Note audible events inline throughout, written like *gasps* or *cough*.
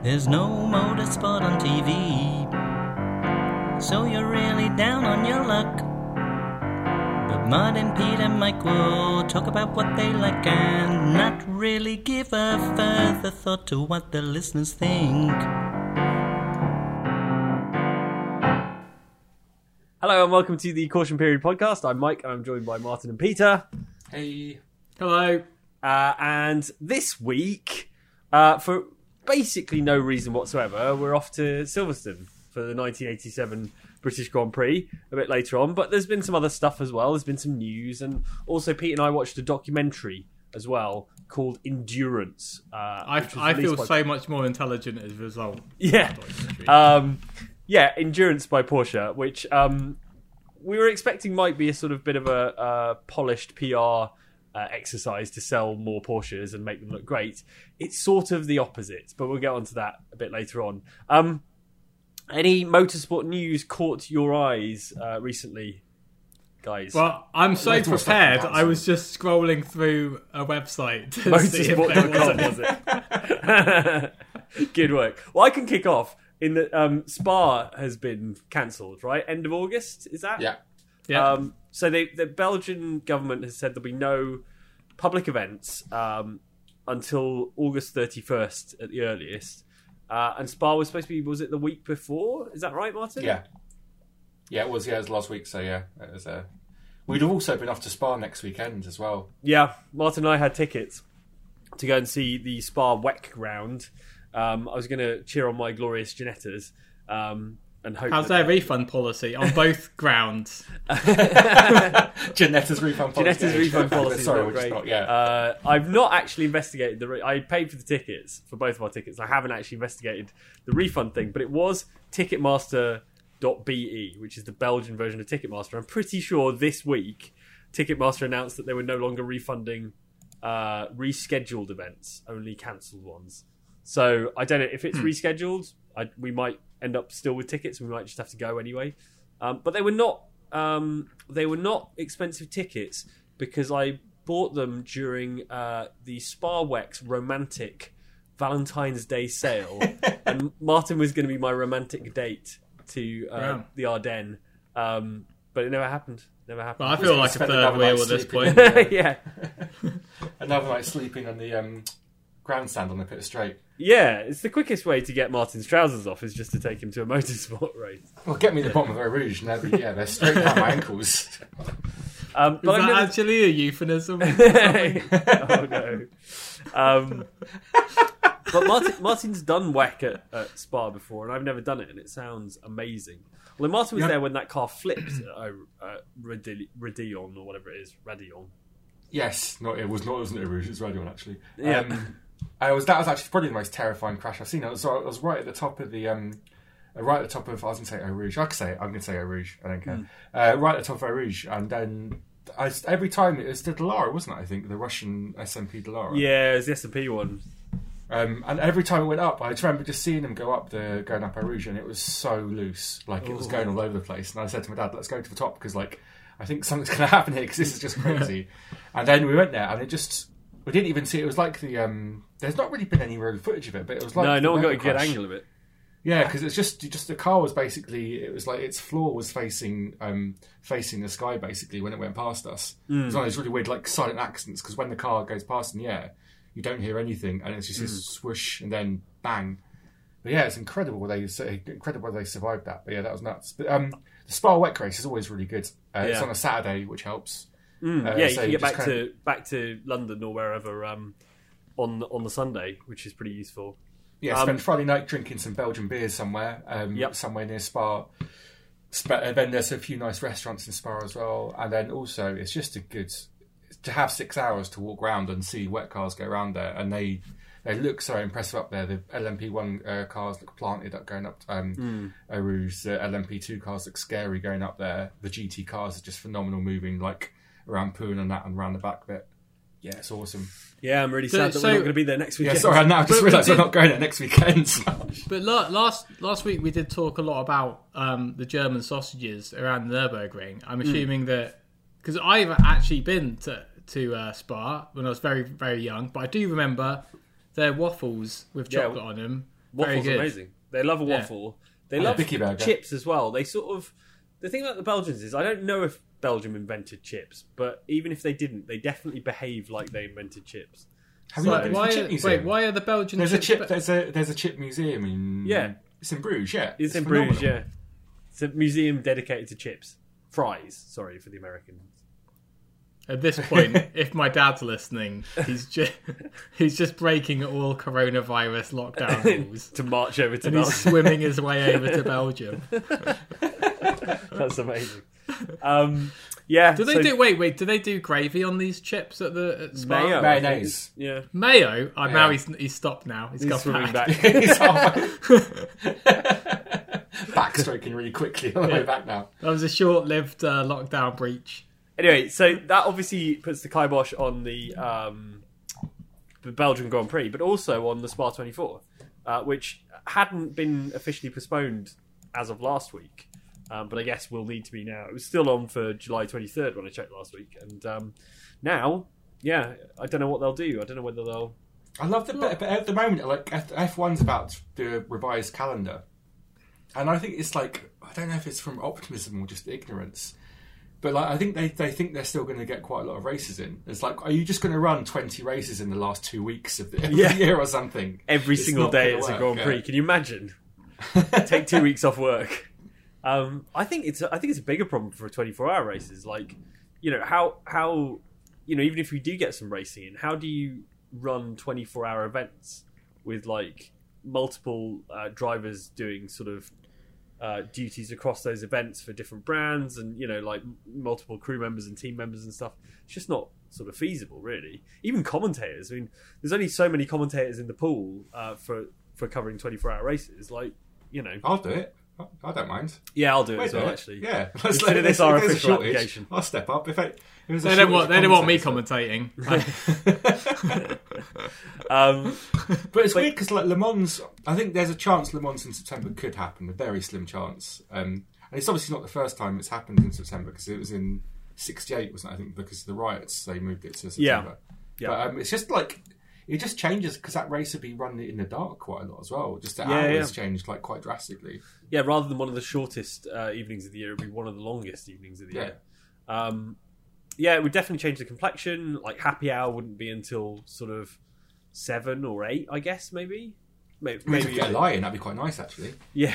There's no motorsport on TV, so you're really down on your luck. But Martin, Pete, and Mike will talk about what they like and not really give a further thought to what the listeners think. Hello and welcome to the Caution Period podcast. I'm Mike and I'm joined by Martin and Peter. Hey. Hello. Uh, and this week, uh, for basically no reason whatsoever, we're off to Silverstone for the 1987 British Grand Prix a bit later on. But there's been some other stuff as well. There's been some news, and also Pete and I watched a documentary as well called Endurance. Uh, I, I feel by- so much more intelligent as a result. Yeah. Um, yeah, Endurance by Porsche, which um, we were expecting might be a sort of bit of a, uh polished PR uh, exercise to sell more Porsches and make them look great. It's sort of the opposite, but we'll get onto that a bit later on. Um, any motorsport news caught your eyes uh, recently, guys? Well, I'm so Wait till prepared. I was just scrolling through a website to see if there was Motorsport.com, was it? *laughs* Good work. Well, I can kick off. In the um, Spa has been cancelled, right? End of August, is that? Yeah. Yeah. Um, so they, the Belgian government has said there'll be no public events um, until August 31st at the earliest. Uh, and Spa was supposed to be, was it the week before? Is that right, Martin? Yeah. Yeah, it was. Yeah, it was last week. So yeah, it was. Uh, we'd have also been off to Spa next weekend as well. Yeah, Martin and I had tickets to go and see the Spa WEC ground. Um, I was going to cheer on my glorious Ginettas um, and hope. How's their refund policy on both *laughs* grounds? *laughs* Ginetta's refund policy. Ginetta's refund policy. Sorry, we're just not. Yeah. Uh, I've not actually investigated the. Re- I paid for the tickets for both of our tickets. I haven't actually investigated the refund thing, but it was Ticketmaster.be, which is the Belgian version of Ticketmaster. I'm pretty sure this week Ticketmaster announced that they were no longer refunding uh, rescheduled events, only cancelled ones. So I don't know if it's rescheduled. I, we might end up still with tickets. We might just have to go anyway. Um, but they were not. Um, they were not expensive tickets because I bought them during uh, the Spa WEC's romantic Valentine's Day sale, *laughs* and Martin was going to be my romantic date to uh, Wow. the Ardennes. Um, but it never happened. Never happened. Well, I feel like a third wheel at this point. *laughs* yeah, *laughs* Another night sleeping on the um, grandstand on the pit straight. yeah. It's the quickest way to get Martin's trousers off is just to take him to a *laughs* motorsport race. Well, get me the bottom of Eau Rouge, and they'll be, yeah, they're straight down my ankles. *laughs* Um, Is but I've that never- actually a euphemism? *laughs* oh no. Um, but Martin, Martin's done WEC at, at Spa before, and I've never done it, and it sounds amazing. Well, Martin was Yeah. there when that car flipped at uh, uh, Radi- Raidillon or whatever it is, Raidillon. Yes, no, it was not. It wasn't Eau Rouge. It was Raidillon actually. Yeah. Um, I was. That was actually probably the most terrifying crash I've seen. I was, I was right at the top of the. Um, uh, right at the top of. I was going to say Eau Rouge. I could say it. I'm going to say Eau Rouge. I don't care. Hmm. Uh, right at the top of Eau Rouge, and then I, every time it was the Dallara, wasn't it? I think the Russian SMP Dallara. Yeah, it was the SMP one. Um, and every time it went up, I just remember just seeing them go up the going up Eau Rouge, and it was so loose, like it was Ooh. going all over the place. And I said to my dad, "Let's go to the top because, like, I think something's going *laughs* to happen here because this is just crazy." *laughs* and then we went there, and it just we didn't even see. It was like the um. There's not really been any road footage of it, but it was like no, no one got a good angle of it. Yeah, because it's just just the car was basically it was like its floor was facing um facing the sky basically when it went past us. It was one of those really weird like silent accidents because when the car goes past in the air, you don't hear anything and it's just this swoosh and then bang. But yeah, it's incredible they incredible they survived that. But yeah, that was nuts. But um, the Spa WEC race is always really good. Uh, It's on a Saturday, which helps. Mm, Uh, yeah, you can get back to back to London or wherever um, on on the Sunday, which is pretty useful. Yeah, Um, spend Friday night drinking some Belgian beers somewhere, um, Yep. somewhere near Spa. Then there's a few nice restaurants in Spa as well. And then also, it's just a good to have six hours to walk around and see WEC cars go around there, and they they look so impressive up there. The LMP1 uh, cars look planted up going up um. Eau Rouge. The LMP2 cars look scary going up there. The GT cars are just phenomenal moving like around Pouhon and that and around the back bit. Yeah, it's awesome. Yeah, I'm really So- sad that so- we're not going to be there next Yeah, weekend. sorry, now I just But we realised we're not going there next weekend. But la- last last week we did talk a lot about um, the German sausages around the Nurburgring. I'm Hmm. assuming that because I've actually been to to uh, Spa when I was very very young, but I do remember their waffles with Yeah. chocolate on them Waffles are good. amazing. They love a Yeah. waffle. They And love Bicky burger. chips as well. They sort of the thing about the Belgians is I don't know if Belgium invented chips, but even if they didn't, they definitely behave like they invented chips. Have you Why, not been to the chip are, museum? wait, why are the Belgians? There's a chip. be- There's a there's a chip museum in Yeah. It's in Bruges. Yeah, It's, in phenomenal. Bruges, yeah. It's a museum dedicated to chips, fries. Sorry for the Americans. At this point, *laughs* if my dad's listening, he's just *laughs* he's just breaking all coronavirus lockdown *laughs* rules, to march over to and he's swimming his way over to Belgium. That's amazing. Um, yeah. Do they so do? Wait, wait. Do they do gravy on these chips at the at Spa? mayo? Mayonnaise. Yeah. Mayo. Oh, now he's he's stopped. Now he's, He's got swimming back. back. *laughs* *laughs* He's *laughs* Backstroking really quickly on the way back now. That was a short-lived uh, lockdown breach. Anyway, so that obviously puts the kibosh on the um, the Belgian Grand Prix, but also on the Spa 24, uh, which hadn't been officially postponed as of last week, um, but I guess we'll need to be now. It was still on for July 23rd when I checked last week, and um, now, yeah, I don't know what they'll do. I don't know whether they'll. I love the but at the moment like F one's about to do a revised calendar, and I think it's like I don't know if it's from optimism or just ignorance, but like I think they they think they're still going to get quite a lot of races in. It's like are you just going to run twenty races in the last two weeks of the, Yeah. year or something? Every It's single day gonna it's a work, Grand yeah. Prix. Can you imagine? *laughs* Take two weeks off work. Um, I think it's I think it's a bigger problem for 24 hour races. Like, you know how how you know even if we do get some racing in, how do you run 24 hour events with like multiple uh, drivers doing sort of uh, duties across those events for different brands and you know like multiple crew members and team members and stuff it's just not sort of feasible really even commentators i mean there's only so many commentators in the pool uh, for for covering 24 hour races like you know I'll do it. I- I don't mind. yeah i'll do it Wait as well a minute. actually Yeah, Consider this if our there's a official shortage, application. I'll step up. If, I, if there's a They don't want shortage they don't want me commentators- commentating. *laughs* *laughs* um, But it's weird because like Le Mans, I think there's a chance Le Mans in September could happen, a very slim chance. Um, and it's obviously not the first time it's happened in September because it was in '68, wasn't it? I think because of the riots they moved it to September. Yeah. But um, it's just like it just changes because that race would be run in the dark quite a lot as well. Just the Yeah, hours yeah. changed like quite drastically. Yeah rather than one of the shortest uh, evenings of the year it'd be one of the longest evenings of the Yeah. year um, yeah it would definitely change the complexion like happy hour wouldn't be until sort of seven or eight i guess maybe maybe, Maybe maybe get a lie in, that'd be quite nice actually. yeah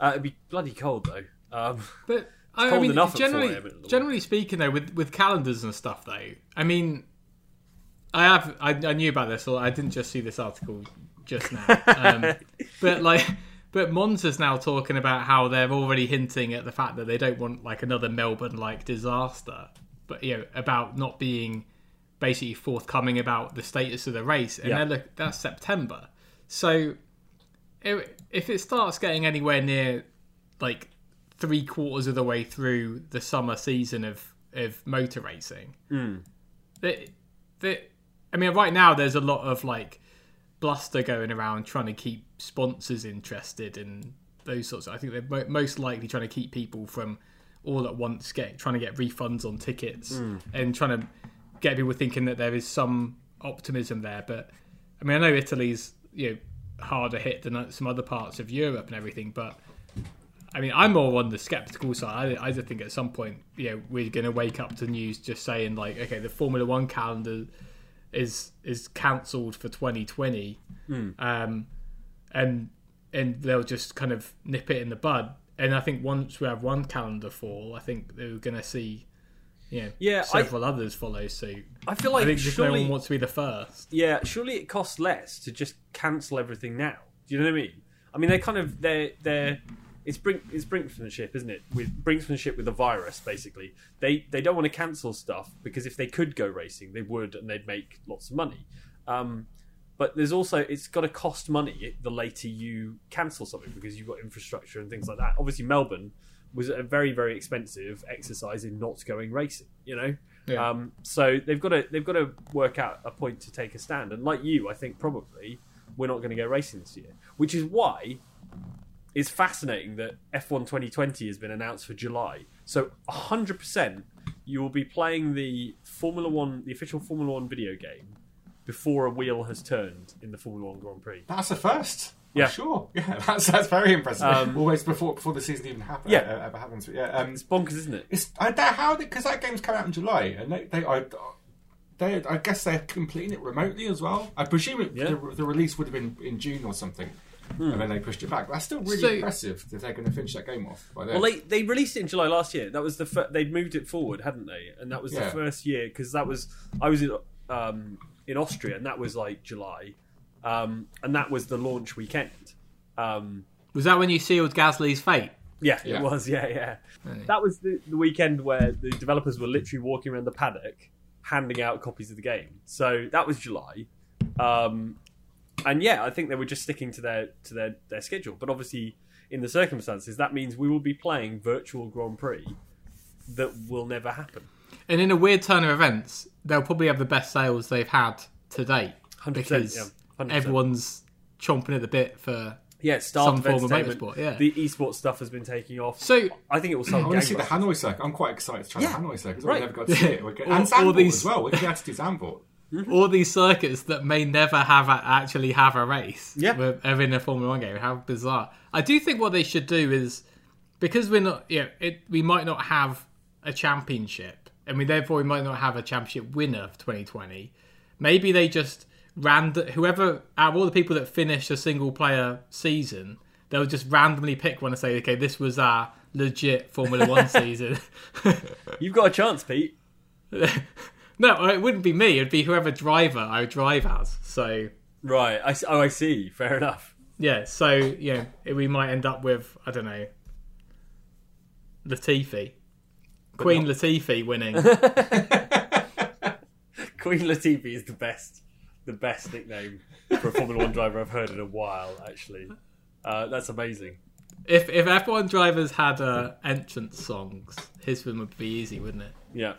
uh, it'd be bloody cold though um, But I, cold I mean, enough generally, a.m. generally speaking, though, with with calendars and stuff, though, I mean, I have I, I knew about this, or I didn't just see this article just now. *laughs* Um, but like, but Monza's now talking about how they're already hinting at the fact that they don't want like another Melbourne-like disaster, but you know about not being basically forthcoming about the status of the race, and Yeah. look that's September, so if if it starts getting anywhere near like three quarters of the way through the summer season of of motor racing, hmm. that that I mean, right now there's a lot of like bluster going around trying to keep sponsors interested in those sorts. Of, I think they're mo- most likely trying to keep people from all at once get trying to get refunds on tickets and trying to get people thinking that there is some optimism there. But I mean, I know Italy's you know harder hit than some other parts of Europe and everything, but I mean, I'm more on the skeptical side. I, I just think at some point, you know, we're going to wake up to news just saying like, okay, the Formula One calendar is is cancelled for 2020, um, and and they'll just kind of nip it in the bud. And I think once we have one calendar fall, I think they're going to see, you know, Yeah, I- several others follow suit. i feel I like think just no one wants to be the first. yeah surely it costs less to just cancel everything now do you know what i mean i mean they're kind of they're they're it's brink it's brinksmanship isn't it with brinksmanship with the virus basically they they don't want to cancel stuff because if they could go racing they would and they'd make lots of money um but there's also it's got to cost money the later you cancel something because you've got infrastructure and things like that obviously melbourne was a very very expensive exercise in not going racing you know Yeah. um, so they've got to they've got to work out a point to take a stand. And like you, I think probably we're not going to go racing this year, which is why it's fascinating that F1 2020 has been announced for July. So 100% you will be playing the Formula One, the official Formula One video game before a wheel has turned in the Formula One Grand Prix. That's a first. Yeah. sure. *laughs* Yeah, that's that's very impressive. Um, Always before before the season even happened. Yeah. uh, ever happens. But yeah, um, It's bonkers, isn't it? it's I doubt how because that game's come out in July and they they I, they I guess they're completing it remotely as well. I presume it, Yeah. the, the release would have been in June or something, Hmm. and then they pushed it back. That's still really So- impressive that they're going to finish that game off by then. Well, they they released it in July last year. That was the fir- they'd moved it forward, hadn't they? And that was the first year because that was I was in um, in Austria, and that was like July, um, and that was the launch weekend. Um, Was that when you sealed Gasly's fate? yeah, Yeah. it was. Yeah, yeah. That was the, the weekend where the developers were literally walking around the paddock, handing out copies of the game. So that was July, um, and yeah, I think they were just sticking to their to their their schedule. But obviously, in the circumstances, that means we will be playing virtual Grand Prix that will never happen. And in a weird turn of events, they'll probably have the best sales they've had to date because yeah, everyone's chomping at the bit for. Yeah, Some of form of motorsport, yeah. The esports stuff has been taking off. So I think it will I want to see the. Hanoi circuit. I'm quite excited to try Yeah. the Hanoi circuit. 'cause Right. We never got to see it. We're good. All- And all these- as well. We can to do Zandvoort. Mm-hmm. all these circuits that may never have a, actually have a race Yeah. with- are in a Formula One game. How bizarre! I do think what they should do is because we're not, yeah, it, we might not have a championship, and we therefore we might not have a championship winner for 2020. Maybe they just ran whoever out of all the people that finished a single player season, they'll just randomly pick one and say, okay, this was our legit Formula One *laughs* season. *laughs* You've got a chance, Pete. *laughs* no, it wouldn't be me. It'd be whoever driver I would drive as. So Right. I, oh, I see. Fair enough. Yeah, so yeah, we might end up with I don't know, Latifi, Queen Latifi winning. *laughs* *laughs* Queen Latifah is the best, the best nickname for a Formula One driver I've heard in a while. Actually, uh, that's amazing. if if F1 drivers had uh, entrance songs, his one would be easy, wouldn't it? Yeah,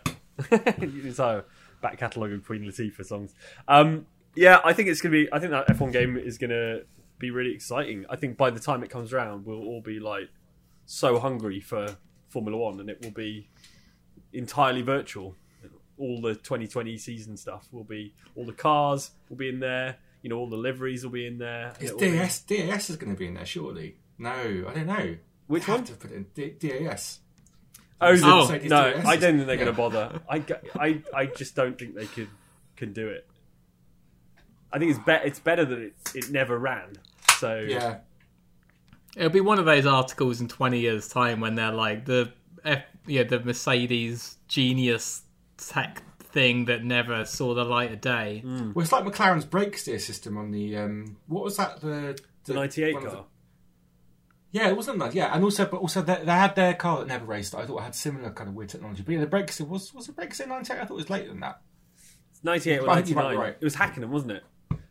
*laughs* entire back catalogue of Queen Latifah songs. Um, yeah, I think it's gonna be. I think that F1 game is gonna be really exciting. I think by the time it comes around, we'll all be like so hungry for Formula One, and it will be entirely virtual. All the 2020 season stuff will be. All the cars will be in there. You know, all the liveries will be in there. and Is be- DAS DAS is going to be in there? shortly? No, I don't know. Which They have one? To put in D- DAS. Oh, So the- Mercedes no, DAS I don't think they're yeah. going to bother. I, I, I just don't think they could can do it. I think it's be- it's better that it, it never ran. So Yeah. It'll be one of those articles in 20 years' time when they're like the F, yeah the Mercedes genius tech thing that never saw the light of day. Mm. Well, it's like McLaren's brake steer system on the um, what was that the the '98 car. the- yeah, it wasn't that. Yeah, and also, but also they, they had their car that never raced. I thought it had similar kind of weird technology. But yeah, the brake steer was was the brake steer ninety eight. I thought it was later than that. It's '98 or I think you might be '99. right. It was Hockenheim, wasn't it?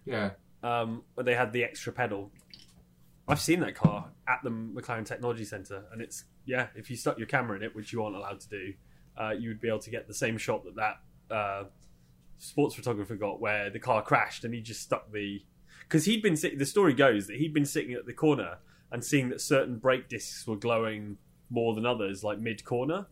Yeah. Um, but they had the extra pedal. I've seen that car at the McLaren Technology Centre, and it's yeah. If you stuck your camera in it, which you aren't allowed to do, uh, you would be able to get the same shot that that uh, sports photographer got, where the car crashed and he just stuck the because he'd been sitting. the story goes that he'd been sitting at the corner and seeing that certain brake discs were glowing more than others, like mid corner.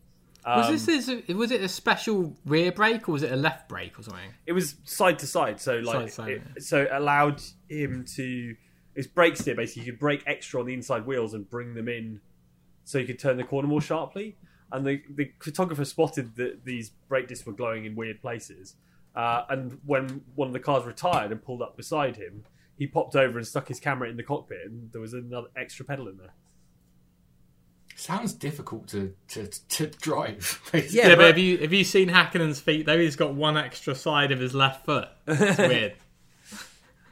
Um, Was this his, was it a special rear brake or was it a left brake or something? it was side to side, so like Side side, it, yeah. so it allowed him to it's brake steer basically. You could brake extra on the inside wheels and bring them in, so you could turn the corner more sharply. And the the photographer spotted that these brake discs were glowing in weird places. Uh, and when one of the cars retired and pulled up beside him, he popped over and stuck his camera in the cockpit, and there was another extra pedal in there. Sounds difficult to to, to drive. *laughs* basically. Yeah, Yeah, but, but- have you have you seen Häkkinen's feet? Though he's got one extra side of his left foot. It's *laughs* weird.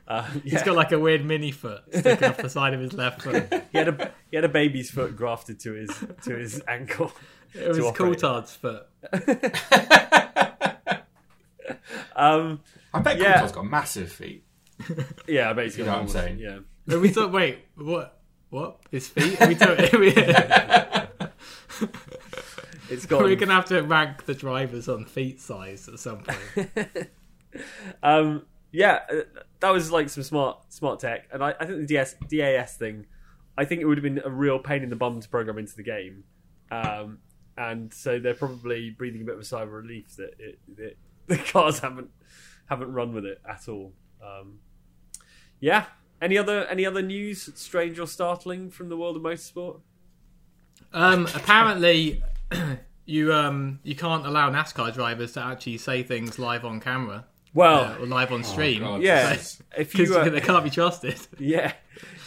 Uh, *laughs* He's yeah. got like a weird mini foot sticking off the side of his left foot. *laughs* he had a he had a baby's foot grafted to his to his ankle. *laughs* It was To operate. Coulthard's foot. Um, I bet Yeah. Coulthard's got massive feet. yeah, basically. You know what I'm saying? Yeah. Are we thought, wait, what? What? His feet? Are we, talk- are It's got. we're gonna have to rank the drivers on feet size at some point. Um, yeah, uh, that was like some smart smart tech, and I, I think the DS, DAS thing, I think it would have been a real pain in the bum to program into the game, um, and so they're probably breathing a bit of a sigh of relief that it, it, *laughs* the cars haven't haven't run with it at all. Um, yeah, any other any other news strange or startling from the world of motorsport? Um, apparently, *clears throat* you um you can't allow NASCAR drivers to actually say things live on camera Well, uh, live on stream God. yeah, Yes. if you uh, they can't be trusted. yeah,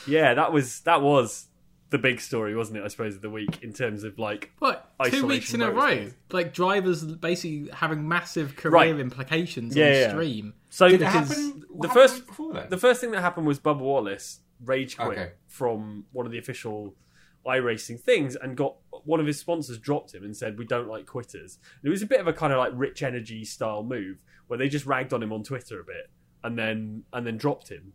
yeah, that was that was the big story, wasn't it? I suppose of the week in terms of like What two weeks in a row? motorsport. Like drivers basically having massive career Right. implications Yeah, on yeah. stream. so Did it Because happen? The first- before then? The first thing that happened was Bubba Wallace rage quit Okay. from one of the official iRacing things and got one of his sponsors dropped him and said we don't like quitters. And it was a bit of a kind of like rich energy style move where they just ragged on him on Twitter a bit and then and then dropped him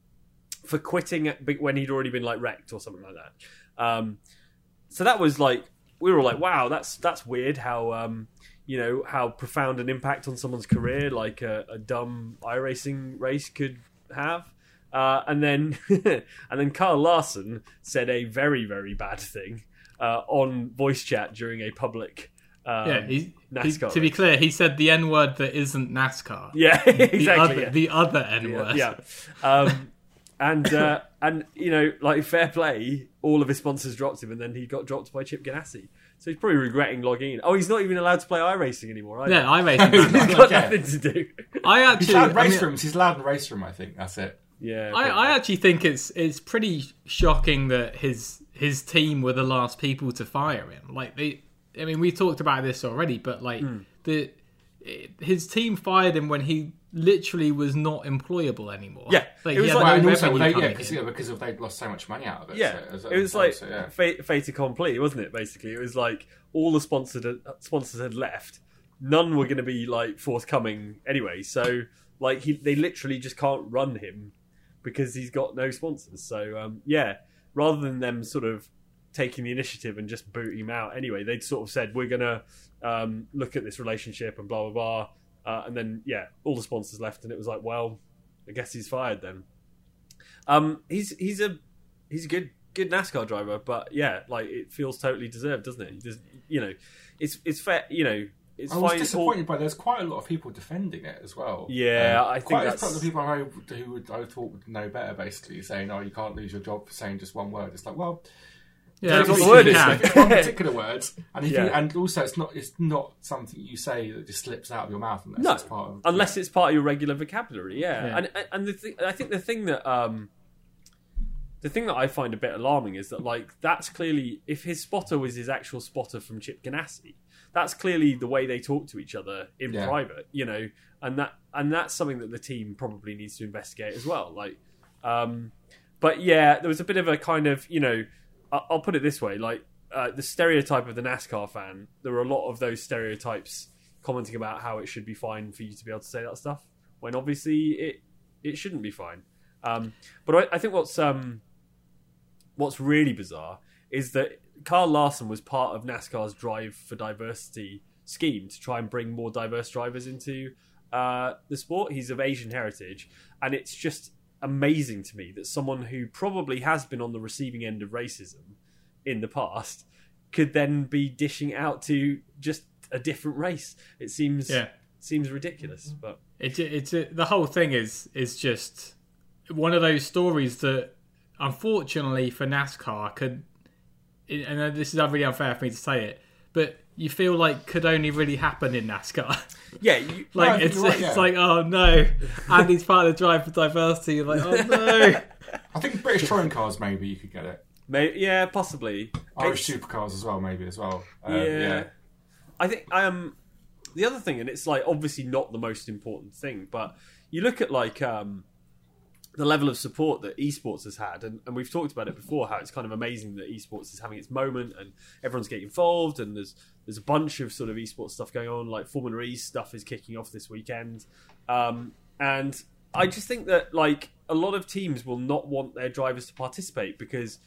for quitting when he'd already been like wrecked or something like that. Um, so that was like we were all like, wow, that's that's weird how um, you know how profound an impact on someone's career like a, a dumb iRacing race could have. Uh, and then *laughs* and then Kyle Larson said a very very bad thing uh, on voice chat during a public. Um, yeah, he, he- NASCAR to be clear, he said the N word that isn't NASCAR. yeah, the exactly. other, yeah. the other N word. yeah. Um, and uh, and you know, like fair play, all of his sponsors dropped him, and then he got dropped by Chip Ganassi. So he's probably regretting logging in. Oh, he's not even allowed to play iRacing anymore. Either. Yeah, iRacing. *laughs* he's NASCAR. got nothing to do. I He's actually, loud in I, race mean, rooms. He's loud in RaceRoom. I think that's it. Yeah, I, I actually think it's it's pretty shocking that his his team were the last people to fire him. Like they, I mean, we talked about this already, but like Hmm. the his team fired him when he literally was not employable anymore. Yeah, like it was he like- Well, also, they, yeah, because yeah, because of they'd lost so much money out of it. yeah, so, as- it was as- like so, yeah. fait, fait accompli, wasn't it? Basically, it was like all the sponsored sponsors had left. None were going to be like forthcoming anyway. So like he, they literally just can't run him because he's got no sponsors. So um, yeah, rather than them sort of taking the initiative and just booting him out anyway, they'd sort of said we're going to um, look at this relationship and blah blah blah. Uh, and then yeah, all the sponsors left, and it was like, well, I guess he's fired then. Um, he's he's a he's a good good NASCAR driver, but yeah, like it feels totally deserved, doesn't it? There's, you know, it's it's fair. You know, it's I was disappointed by there's quite a lot of people defending it as well. Yeah, I think quite that's- a couple of people I who would, I thought would know better, basically saying, "Oh, you can't lose your job for saying just one word." It's like, well, Yeah, Depends what the word is, can. though. one *laughs* particular word, and if you, and also it's not it's not something you say that just slips out of your mouth unless No, it's part of unless it's part of your regular vocabulary. Yeah, Yeah. and and the th- I think the thing that um, the thing that I find a bit alarming is that like that's clearly if his spotter was his actual spotter from Chip Ganassi, that's clearly the way they talk to each other in Yeah. private. You know, and that and that's something that the team probably needs to investigate as well. Like, um, but yeah, there was a bit of a kind of you know, I- I'll put it this way, like. Uh, the stereotype of the NASCAR fan, there are a lot of those stereotypes commenting about how it should be fine for you to be able to say that stuff when obviously it it shouldn't be fine. Um, but I, I think what's um, what's really bizarre is that Kyle Larson was part of NASCAR's Drive for Diversity scheme to try and bring more diverse drivers into uh, the sport. He's of Asian heritage, and it's just amazing to me that someone who probably has been on the receiving end of racism in the past could then be dishing out to just a different race. It seems Yeah. seems ridiculous, but It's it's the whole thing is is just one of those stories that unfortunately for NASCAR could and this is really unfair for me to say it, but you feel like could only really happen in NASCAR. *laughs* yeah, you, like I it's you're right, it's yeah. like oh no, Andy's part of the drive for diversity. You're like oh no. I think British touring cars maybe you could get it. may, yeah, possibly. Irish It's- supercars as well, maybe as well. Uh, yeah. yeah. I think um the other thing, and it's like obviously not the most important thing, but you look at like um the level of support that esports has had, and, and we've talked about it before, how it's kind of amazing that esports is having its moment and everyone's getting involved, and there's there's a bunch of sort of esports stuff going on, like Formula E stuff is kicking off this weekend, um, and I just think that like a lot of teams will not want their drivers to participate because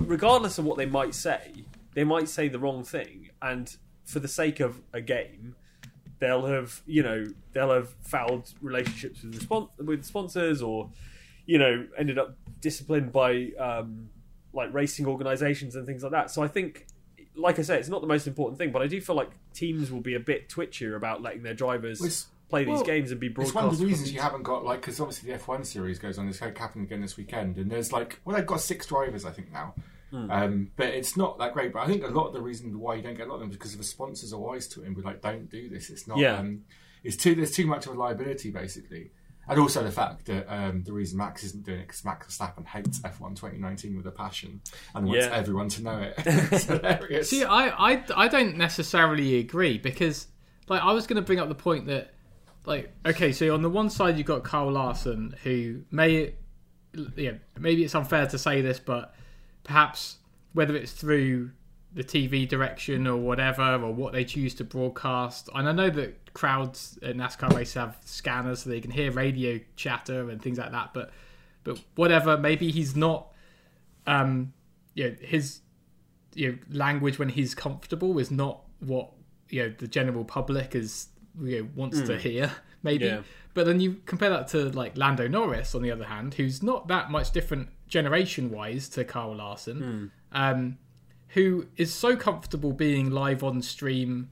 regardless of what they might say, they might say the wrong thing, and for the sake of a game, they'll have you know they'll have fouled relationships with with sponsors, or you know ended up disciplined by um, like racing organisations and things like that. So I think, like I say, it's not the most important thing, but I do feel like teams will be a bit twitchier about letting their drivers It's- play these Well, games and be broadcast. It's one of the reasons you haven't got like because obviously the F1 series goes on. It's happening again this weekend, and there's like well they've got six drivers I think now, Hmm. um, but it's not that great. But I think a lot of the reason why you don't get a lot of them is because the sponsors are wise to it and we're like don't do this. It's not. Yeah. Um, it's too there's too much of a liability basically. And also the fact that um, the reason Max isn't doing it because Max Verstappen hates F1 2019 with a passion and wants Yeah. everyone to know it. *laughs* *laughs* it's hilarious. See, I, I, I don't necessarily agree because, like, I was going to bring up the point that, like, okay, so on the one side you've got Kyle Larson, who may, yeah, maybe it's unfair to say this, but perhaps whether it's through the TV direction or whatever, or what they choose to broadcast, and I know that crowds at NASCAR races have scanners so they can hear radio chatter and things like that, but, but whatever, maybe he's not, um, yeah, his you know, language when he's comfortable is not what you know the general public is you know, wants to hear *laughs* maybe. Yeah. but then you compare that to like Lando Norris on the other hand who's not that much different generation wise to Kyle Larson um, who is so comfortable being live on stream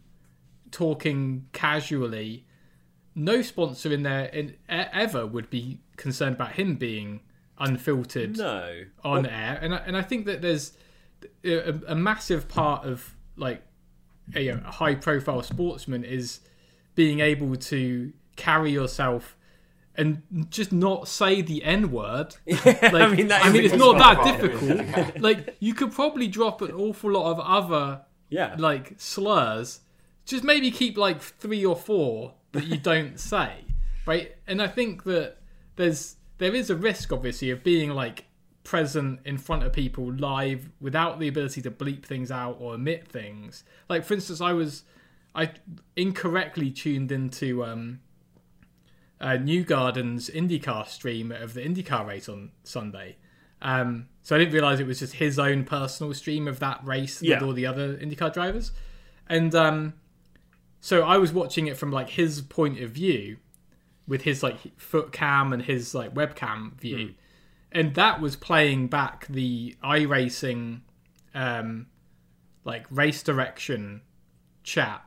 talking casually. No sponsor in there in, ever would be concerned about him being unfiltered no. on air, and I, and I think that there's a, a massive part of like a, you know, a high profile sportsman is being able to carry yourself and just not say the N word. *laughs* Like, I mean, mean, is a it's not that difficult. *laughs* Like you could probably drop an awful lot of other Yeah. like slurs. Just maybe keep like three or four that you don't *laughs* say, right? And I think that there's there is a risk, obviously, of being like present in front of people live without the ability to bleep things out or omit things. Like for instance, I was I incorrectly tuned into um, uh, Newgarden's IndyCar stream of the IndyCar race on Sunday. Um, so I didn't realize it was just his own personal stream of that race Yeah. with all the other IndyCar drivers. And um, so I was watching it from like his point of view with his like foot cam and his like webcam view. Hmm. And that was playing back the iRacing um like race direction chat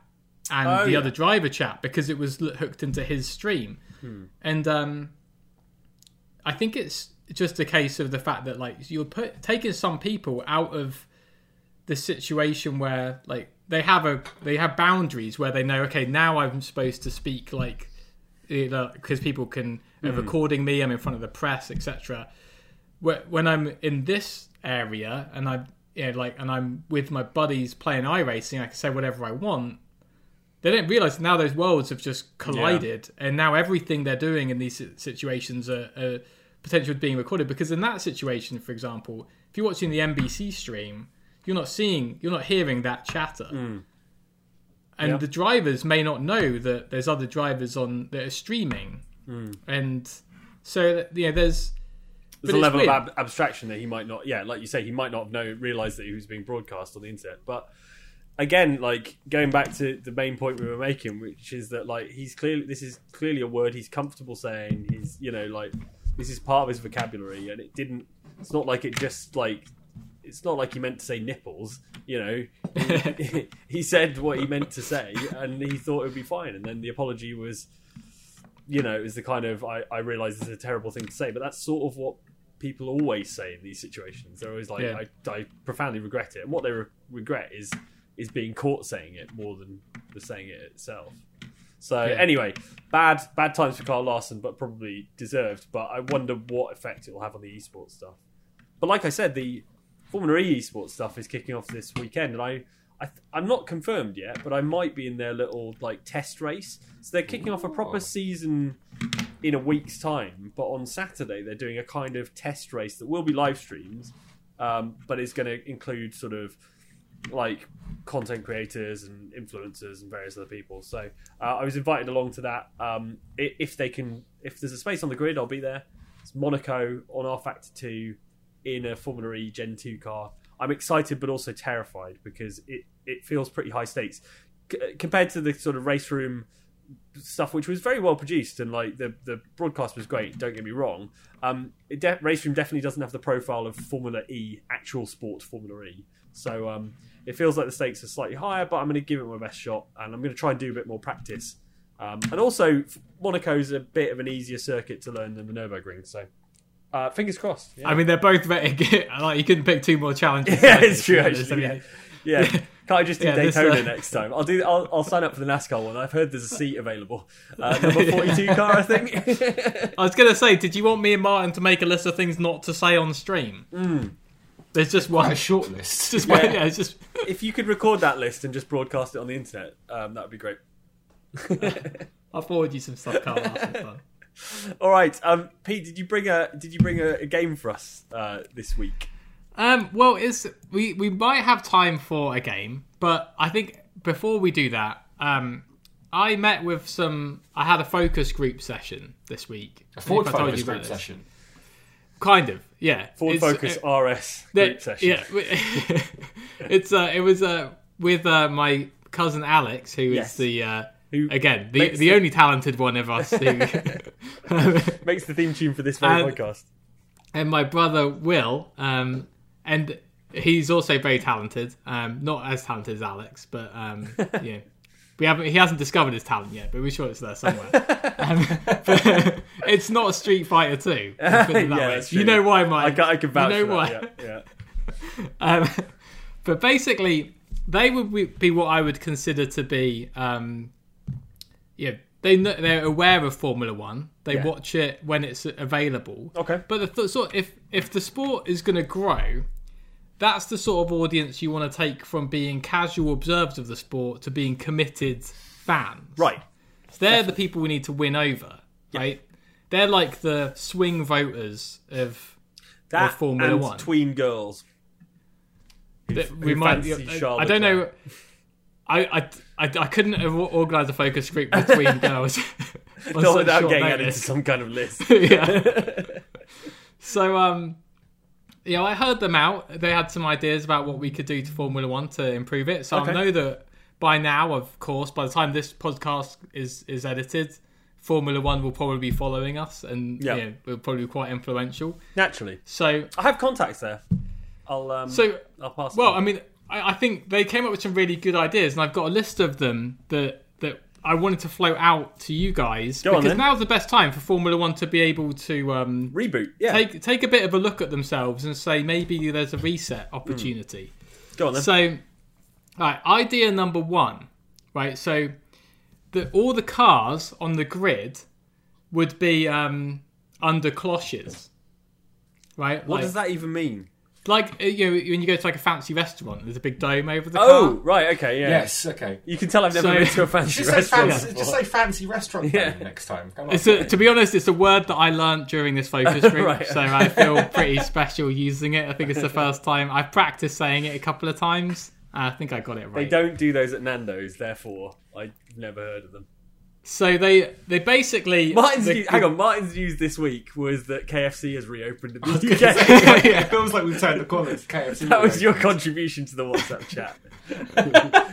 and Oh, the yeah. other driver chat because it was hooked into his stream. Hmm. And um I think it's just a case of the fact that like you're put, taking some people out of the situation where like they have a they have boundaries where they know okay now I'm supposed to speak like because people can are recording me I'm in front of the press etc. Wh- When I'm in this area and I'm you know, like and I'm with my buddies playing iRacing I can say whatever I want. They don't realize now those worlds have just collided, and now everything they're doing in these situations are, are potentially being recorded. Because in that situation, for example, if you're watching the NBC stream, you're not seeing, you're not hearing that chatter, hmm. and Yeah. the drivers may not know that there's other drivers on that are streaming, hmm. and so you know there's. There's but a level weird. of ab- abstraction that he might not, yeah, like you say, he might not have known, realised that he was being broadcast on the internet. But again, like going back to the main point we were making, which is that like he's clearly, this is clearly a word he's comfortable saying. He's, you know, like this is part of his vocabulary, and it didn't. It's not like it just like. It's not like he meant to say nipples, you know. *laughs* He, *laughs* he said what he meant to say, and he thought it would be fine. And then the apology was you know, is the kind of I, I realize it's a terrible thing to say, but that's sort of what people always say in these situations. They're always like, Yeah. I, I profoundly regret it, and what they re- regret is is being caught saying it more than the saying it itself. So Yeah. anyway, bad bad times for Kyle Larson, but probably deserved. But I wonder what effect it will have on the esports stuff. But like I said, the Formula E esports stuff is kicking off this weekend, and I, I I'm not confirmed yet, but I might be in their little like test race. So they're kicking off a proper season in a week's time, but on Saturday they're doing a kind of test race that will be live streams, um, but it's going to include sort of like content creators and influencers and various other people. So uh, I was invited along to that. Um, if they can, if there's a space on the grid, I'll be there. It's Monaco on rFactor Two in a Formula E Gen Two car. I'm excited, but also terrified because it it feels pretty high stakes C- compared to the sort of RaceRoom stuff, which was very well produced and like the the broadcast was great. Don't get me wrong. Um, it de- RaceRoom definitely doesn't have the profile of Formula E, actual sport Formula E. So um, it feels like the stakes are slightly higher, but I'm going to give it my best shot, and I'm going to try and do a bit more practice Um, and also, Monaco's a bit of an easier circuit to learn than the Nurburgring. So, uh, fingers crossed. Yeah, I mean, they're both very *laughs* good. Like you couldn't pick two more challenges. *laughs* yeah it's true. to be honest. Actually, I yeah. mean, *laughs* yeah. Can't I just do Yeah, this, Daytona uh, next time? I'll do. I'll, I'll sign up for the NASCAR one. I've heard there's a seat available. Uh, number forty-two car, I think. I was gonna say, did you want me and Martin to make a list of things not to say on stream? There's just one. Quite short list. *laughs* Just one. Yeah, it's just. if you could record that list and just broadcast it on the internet, um, that would be great. *laughs* I'll forward you some stuff, Kyle. That's. *laughs* All right, um, Pete, did you bring a did you bring a, a game for us uh, this week? Um, well, it's we we might have time for a game, but I think before we do that, um, I met with some. I had a focus group session this week. A Ford If I told Focus group this. session. Kind of, yeah. Ford It's, Focus uh, RS group session. Yeah, *laughs* it's uh, it was uh, with uh, my cousin Alex, who is Yes. the uh, Who again the the the- only talented one of us. Who, *laughs* makes the theme tune for this very And- podcast. and my brother Will, um, and he's also very talented. Um, not as talented as Alex, but um, *laughs* yeah, we haven't. He hasn't discovered his talent yet, but we're sure it's there somewhere. *laughs* um, but *laughs* it's not a Street Fighter Two. *laughs* yeah. You know why, I Mike? can, I can vouch you know for why? that. Yeah, yeah. Um, but basically, they would be- what I would consider to be, um, yeah, they kn- they're aware of Formula One. They Yeah. watch it when it's available. Okay. But the th- sort if if the sport is going to grow, that's the sort of audience you want to take from being casual observers of the sport to being committed fans. Right. They're the people we need to win over. Right. They're like the swing voters of That Formula and One. tween girls. Who, we might. I, Charlotte I don't know. I, I, I, I couldn't organise a focus group between *laughs* girls. *laughs* Not without getting added to some kind of list. *laughs* yeah. so um, yeah, I heard them out. They had some ideas about what we could do to Formula One to improve it. So Okay. I know that by now, of course, by the time this podcast is is edited. Formula One will probably be following us, and Yeah. yeah, will probably be quite influential. Naturally, So, I have contacts there. I'll um. so I'll pass. Well, on. I mean, I, I think they came up with some really good ideas, and I've got a list of them that I wanted to float out to you guys Go because then. now's the best time for Formula One to be able to um, reboot. Yeah. take take a bit of a look at themselves and say maybe there's a reset opportunity. Go on then. So, right, idea number one, right? So, the all the cars on the grid would be um, under cloches, right? what like, does that even mean? Like uh, you know when you go to like a fancy restaurant, there's a big dome over the Oh, car. right. Okay. Yeah. Yes, okay. You can tell I've never So- been to a fancy Just say, restaurant. fancy, just say fancy restaurant *laughs* Yeah. name next time. Come on. It's a, to be honest, it's a word that I learnt during this focus *laughs* group, Right. so I feel pretty special using it. I think it's the first time I've practiced saying it a couple of times. I think I got it right. They don't do those at Nando's, therefore I've never heard of them. So they they basically Martin's the- news, hang on. Martin's news this week was that KFC has reopened in the *laughs* UK. *laughs* it feels like we've turned the corner to KFC. that was your contribution to the WhatsApp chat.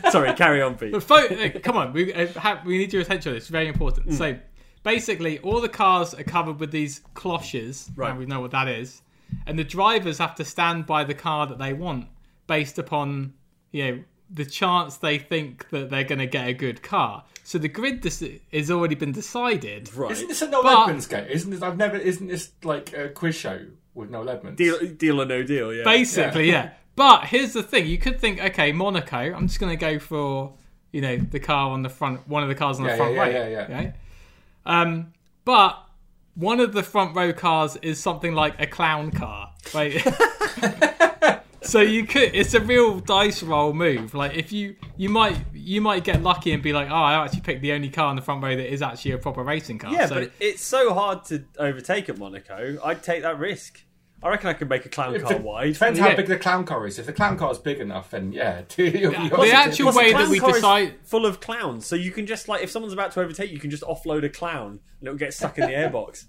*laughs* Sorry, carry on, Pete. The pho- uh, come on, we uh, have, we need your attention. on this. It's very important. Mm. So basically, all the cars are covered with these cloches. Right. And we know what that is, and the drivers have to stand by the car that they want based upon you know the chance they think that they're going to get a good car. So the grid dis- has already been decided. Right. Isn't this a Noel But- Edmonds game? Isn't this? I've never. Isn't this like a quiz show with Noel Edmonds? Deal, deal or no deal, yeah. Basically, yeah. But here's the thing: you could think, okay, Monaco. I'm just going to go for you know the car on the front, one of the cars on the front yeah, row. yeah, yeah, yeah. Right? Um, but one of the front row cars is something like a clown car. Right. *laughs* *laughs* so you could. It's a real dice roll move. Like if you you might you might get lucky and be like, oh, I actually picked the only car in the front row that is actually a proper racing car. Yeah, so, but it's so hard to overtake at Monaco. I'd take that risk. I reckon I could make a clown car the- wide. Depends how big the clown car is. If the clown car is big enough, then yeah, *laughs* you'll be the positive. actual Plus, a way that we decide- full of clowns, so you can just like if someone's about to overtake, you can just offload a clown and it'll get stuck in the airbox.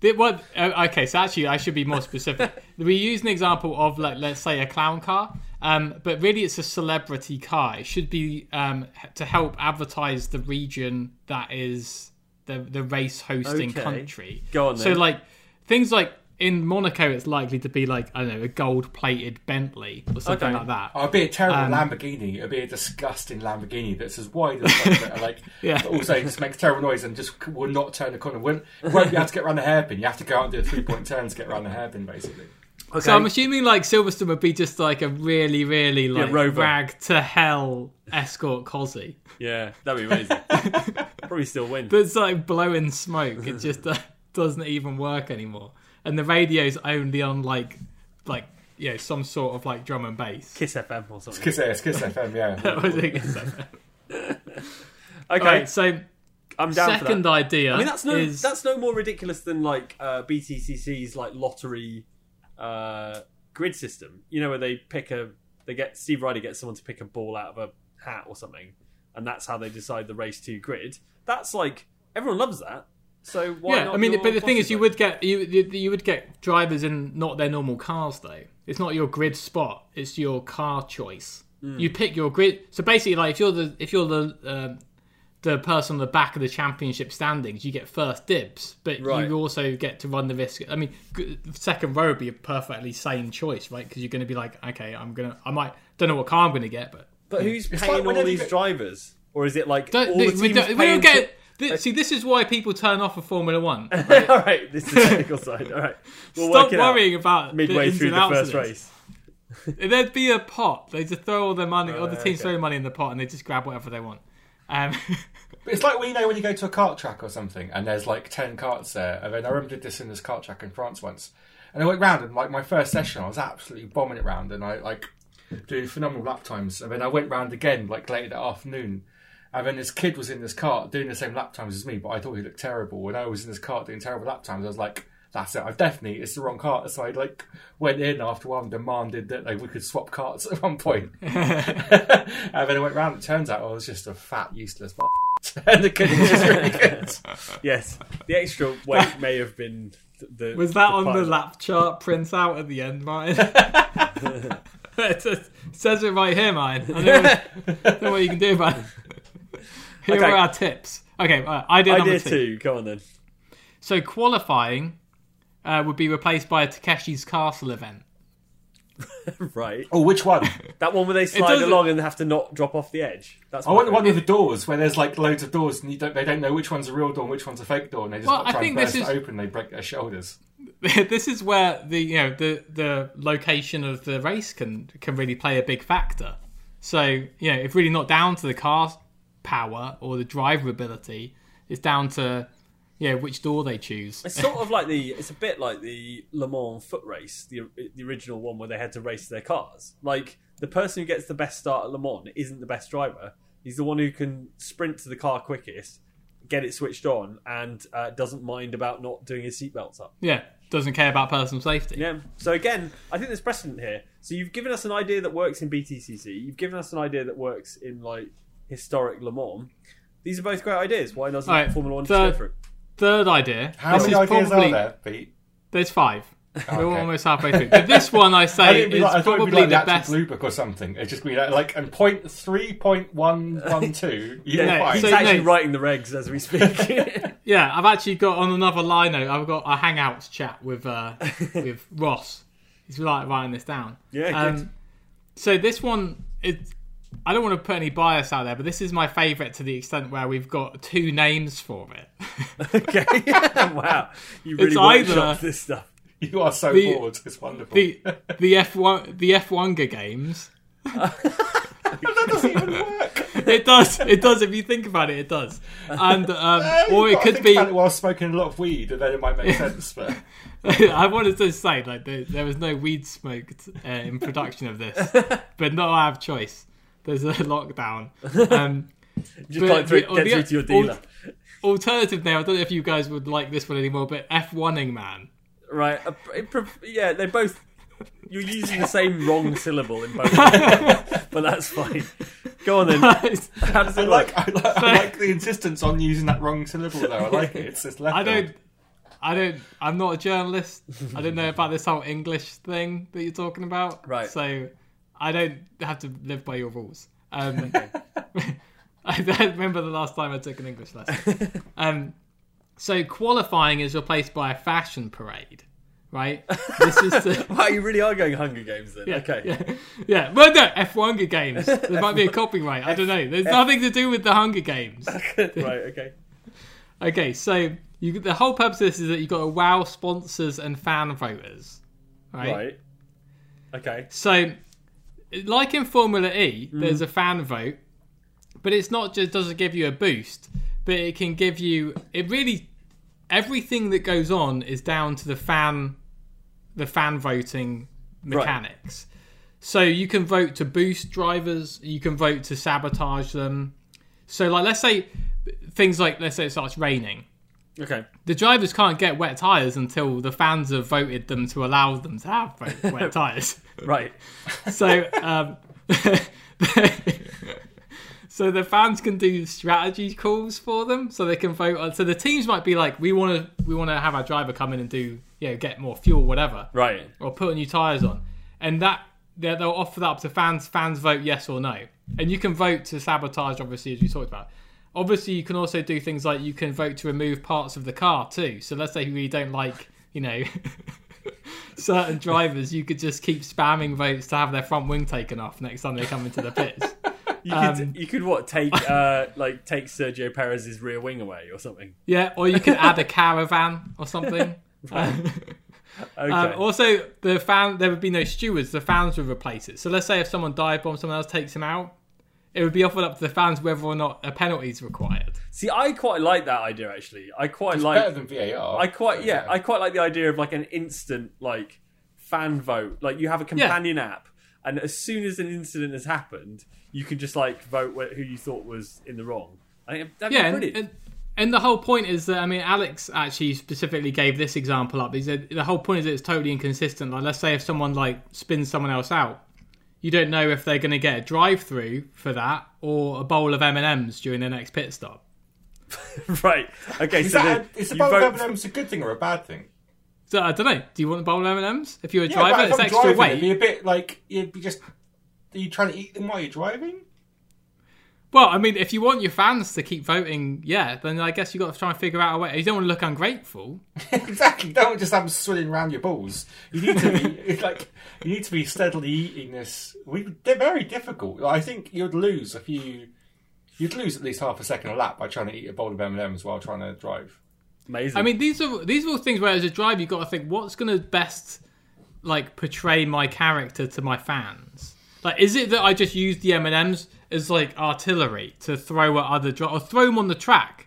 The- What? uh, Okay, so actually, I should be more specific. *laughs* we use an example of, like, let's say, a clown car, um, but really, it's a celebrity car. It should be um, to help advertise the region that is the the race hosting Okay. country. Go on So, like things like in Monaco, it's likely to be like I don't know a gold-plated Bentley or something Okay. like that. Oh, it'd be a terrible Um, Lamborghini. It'd be a disgusting Lamborghini that's as wide as like, like *laughs* Yeah. but also just makes terrible noise and just c- will not turn the corner. Won't, won't be able to get around the hairpin. You have to go out and do a three point turn to get around the hairpin, basically. Okay. So I'm assuming like Silverstone would be just like a really, really like Rover. rag to hell escort Cosy yeah, that'd be amazing. *laughs* Probably still win. but it's like blowing smoke. It just uh, doesn't even work anymore, and the radio's only on like like you know some sort of like drum and bass. Kiss FM or something. Kiss, it's Kiss FM, yeah. *laughs* Was it. *laughs* Okay, Right, so I'm down for second that. idea. I mean, that's no is, that's no more ridiculous than like uh, BTCC's like lottery uh, grid system. You know, where they pick a they get Steve Rider gets someone to pick a ball out of a hat or something, and that's how they decide the race to grid. That's like everyone loves that. So why yeah. not I mean, but the thing is, you would get you you you would get drivers in not their normal cars though. It's not your grid spot. It's your car choice. Hmm. You pick your grid. So basically, like if you're the if you're the um, the person on the back of the championship standings, you get first dibs, but Right. you also get to run the risk. I mean, second row would be a perfectly sane choice, right? Because you're going to be like, okay, I'm gonna, I might, don't know what car I'm going to get, but But who's paying like all these get- drivers, or is it like don't, all the we, teams we don't, we paying don't get. Thi- see, this is why people turn off of Formula One. *laughs* to- all right, this is the technical side. All right, we'll Stop work it out worrying about midway the ins through and the first this. race. *laughs* There'd be a pot. They just throw all their money, all the teams okay. throw money in the pot, and they just grab whatever they want. Um, *laughs* But it's like when you know when you go to a kart track or something, and there's like ten karts there. And then I remember did this in this kart track in France once, and I went round and like my first session, I was absolutely bombing it round, and I like doing phenomenal lap times. And then I went round again like later that afternoon, and then this kid was in this kart doing the same lap times as me, but I thought he looked terrible. When I was in this kart doing terrible lap times, I was like. That's it. I've definitely it's the wrong cart. So I like went in after a while and demanded that like, we could swap carts *laughs* at one point. *laughs* and then I went round. It turns out I was just a fat, useless. *laughs* and the kid was really good. Yes, the extra weight may have been the. was that on the lap chart prints out at the end, Martin? it says- says it right here, Martin. I don't know, don't know what you can do about it. *laughs* Here Okay. are our tips. Okay, uh, idea, Idea number two. two. Go on then. So qualifying uh, would be replaced by a Takeshi's Castle event. *laughs* right, Oh, which one? *laughs* that one where they slide along and have to not drop off the edge. That's I want the one with the doors where there's like loads of doors and you don't, they don't know which one's a real door and which one's a fake door, and they just Well, try I and think burst this it is- open. They break their shoulders. this is where the you know the the location of the race can can really play a big factor. So you know, if really not down to the car's power or the driver ability, it's down to know which door they choose. It's sort of like the. It's a bit like the Le Mans foot race, the the original one where they had to race their cars. Like the person who gets the best start at Le Mans isn't the best driver. He's the one who can sprint to the car quickest, get it switched on, and uh, doesn't mind about not doing his seatbelts up. Yeah, doesn't care about personal safety. Yeah. So again, I think there's precedent here. So you've given us an idea that works in BTCC. You've given us an idea that works in like historic Le Mans. These are both great ideas. Why doesn't All right, Formula One the- just go for it? Third idea. How this many is ideas probably, are there, Pete? There's five. *laughs* We're almost halfway through. But this one I *laughs* I say didn't is like, I thought it'd be probably like the the best. blue book or something. It'd just be like, like and point three point one one *laughs* two. You Yeah, yeah, He's so- actually no. writing the regs as we speak. Yeah, I've actually got on another line note. I've got a Hangouts chat with uh, with Ross. He's like writing this down. Yeah, good. Um, so this one is. I don't want to put any bias out there, but this is my favourite to the extent where we've got two names for it. *laughs* okay. *laughs* *laughs* wow. You really It's workshopped either- this stuff. You are so The- bored. It's wonderful. The the F one the F Hunger Games. that doesn't even work. It does. It does. If you think about it, it does. And um, or it could think be. about it while smoking a lot of weed, and then it might make sense. But I wanted to say like there, there was no weed smoked uh, in production of this, but not I have choice. There's a *laughs* lockdown. *laughs* Um, Just But can't through, the- or get the- through to your or- dealer. alternative name. I don't know if you guys would like this one anymore, but F1ing man. Right. uh, it pref- yeah, they both. You're using the same wrong syllable in both, *laughs* but that's fine. Go on then. How does I it like. I like, I like the insistence on using that wrong syllable. Though I like it. It's just left. I don't. I don't. I'm not a journalist. I don't know about this whole English thing that you're talking about. Right. So I don't have to live by your rules. Um, *laughs* *laughs* I don't remember the last time I took an English lesson. um, so qualifying is replaced by a fashion parade. right? This is the *laughs* Wow, you really are going Hunger Games then. yeah, okay. yeah, yeah. Well, no, F Hunger Games. There might be a copyright. I don't know. There's nothing to do with the Hunger Games. right. Okay. Okay, so you the whole purpose of this is that you've got to wow sponsors and fan voters, right? Right. Okay. So, like in Formula E, there's mm. a fan vote, but it's not just doesn't give you a boost, but it can give you it really everything that goes on is down to the fan the fan voting mechanics. So you can vote to boost drivers, you can vote to sabotage them. So like let's say things like let's say it starts raining. Okay. The drivers can't get wet tires until the fans have voted them to allow them to have wet- wet *laughs* tires. Right. So, um, *laughs* so the fans can do strategy calls for them, so they can vote on. So the teams might be like, we want to, we want to have our driver come in and do, you know, get more fuel, whatever, Right. or put new tires on, and that they- they'll offer that up to fans. Fans vote yes or no, and you can vote to sabotage, obviously, as we talked about. Obviously, you can also do things like you can vote to remove parts of the car too. So let's say you really don't like, you know. *laughs* certain drivers, you could just keep spamming votes to have their front wing taken off next time they come into the pits. *laughs* You Um, could you could what take uh like take Sergio Perez's rear wing away or something. Yeah, or you could add a *laughs* caravan or something. Okay. Um, also, the fan there would be no stewards. The fans would replace it. So let's say if someone dive bomb, someone else takes him out. It would be offered up to the fans whether or not a penalty is required. See, I quite like that idea actually. I quite It's like better than VAR. I quite yeah, I quite like the idea of like an instant like fan vote. Like you have a companion app, and as soon as an incident has happened, you can just like vote who you thought was in the wrong. I think that'd Yeah, be and, and, and the whole point is that I mean, Alex actually specifically gave this example up. He said the whole point is that it's totally inconsistent. Like, let's say if someone like spins someone else out, you don't know if they're going to get a drive-through for that or a bowl of M and M's during their next pit stop. *laughs* right. Okay. Is so that then a, is the bowl vote of M&M's a good thing or a bad thing? So I don't know. Do you want a bowl of M and M's if you're a Yeah, driver? but if It's I'm extra driving, weight. It'd be a bit like you'd be just. Are you trying to eat them while you're driving? Well, I mean, if you want your fans to keep voting, yeah, then I guess you've got to try and figure out a way. You don't want to look ungrateful. *laughs* exactly. Don't just have them swilling around your balls. You need to be *laughs* it's like you need to be steadily eating this. We, they're very difficult. I think you'd lose if you you'd lose at least half a second a lap by trying to eat a bowl of M and M's while trying to drive. amazing. I mean, these are these are all things where as a driver you've got to think what's going to best like portray my character to my fans. Like, is it that I just use the M and M's as like artillery to throw at other dri- or throw them on the track,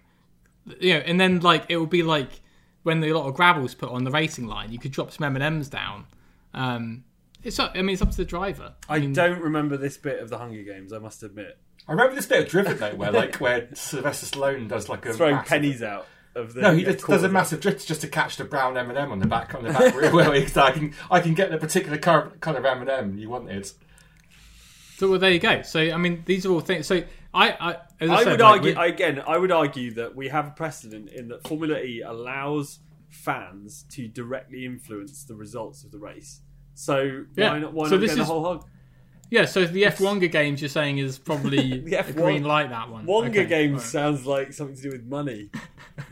you know, and then like it will be like when the lot of gravel's put on the racing line, you could drop some M and M's down. Um, it's up, I mean, it's up to the driver. I don't remember this bit of the Hunger Games. I must admit, I remember this bit of Driven though, where like where Sylvester Stallone does like a throwing massive- pennies out of the No, he yeah, does, does a massive drift just to catch the brown M and m on the back on the back *laughs* wheel. Where he- I can I can get the particular colour, colour of M and m you wanted. So well, there you go. So I mean, these are all things. So I, I, as I, I said, would like, argue we- again. I would argue that we have a precedent in that Formula E allows fans to directly influence the results of the race. So Yeah. why not? Why So not this get the is- whole hog? yeah. So the F Wonga games you're saying is probably *laughs* The F a green light that one. Wonga Okay, Games alright. sounds like something to do with money.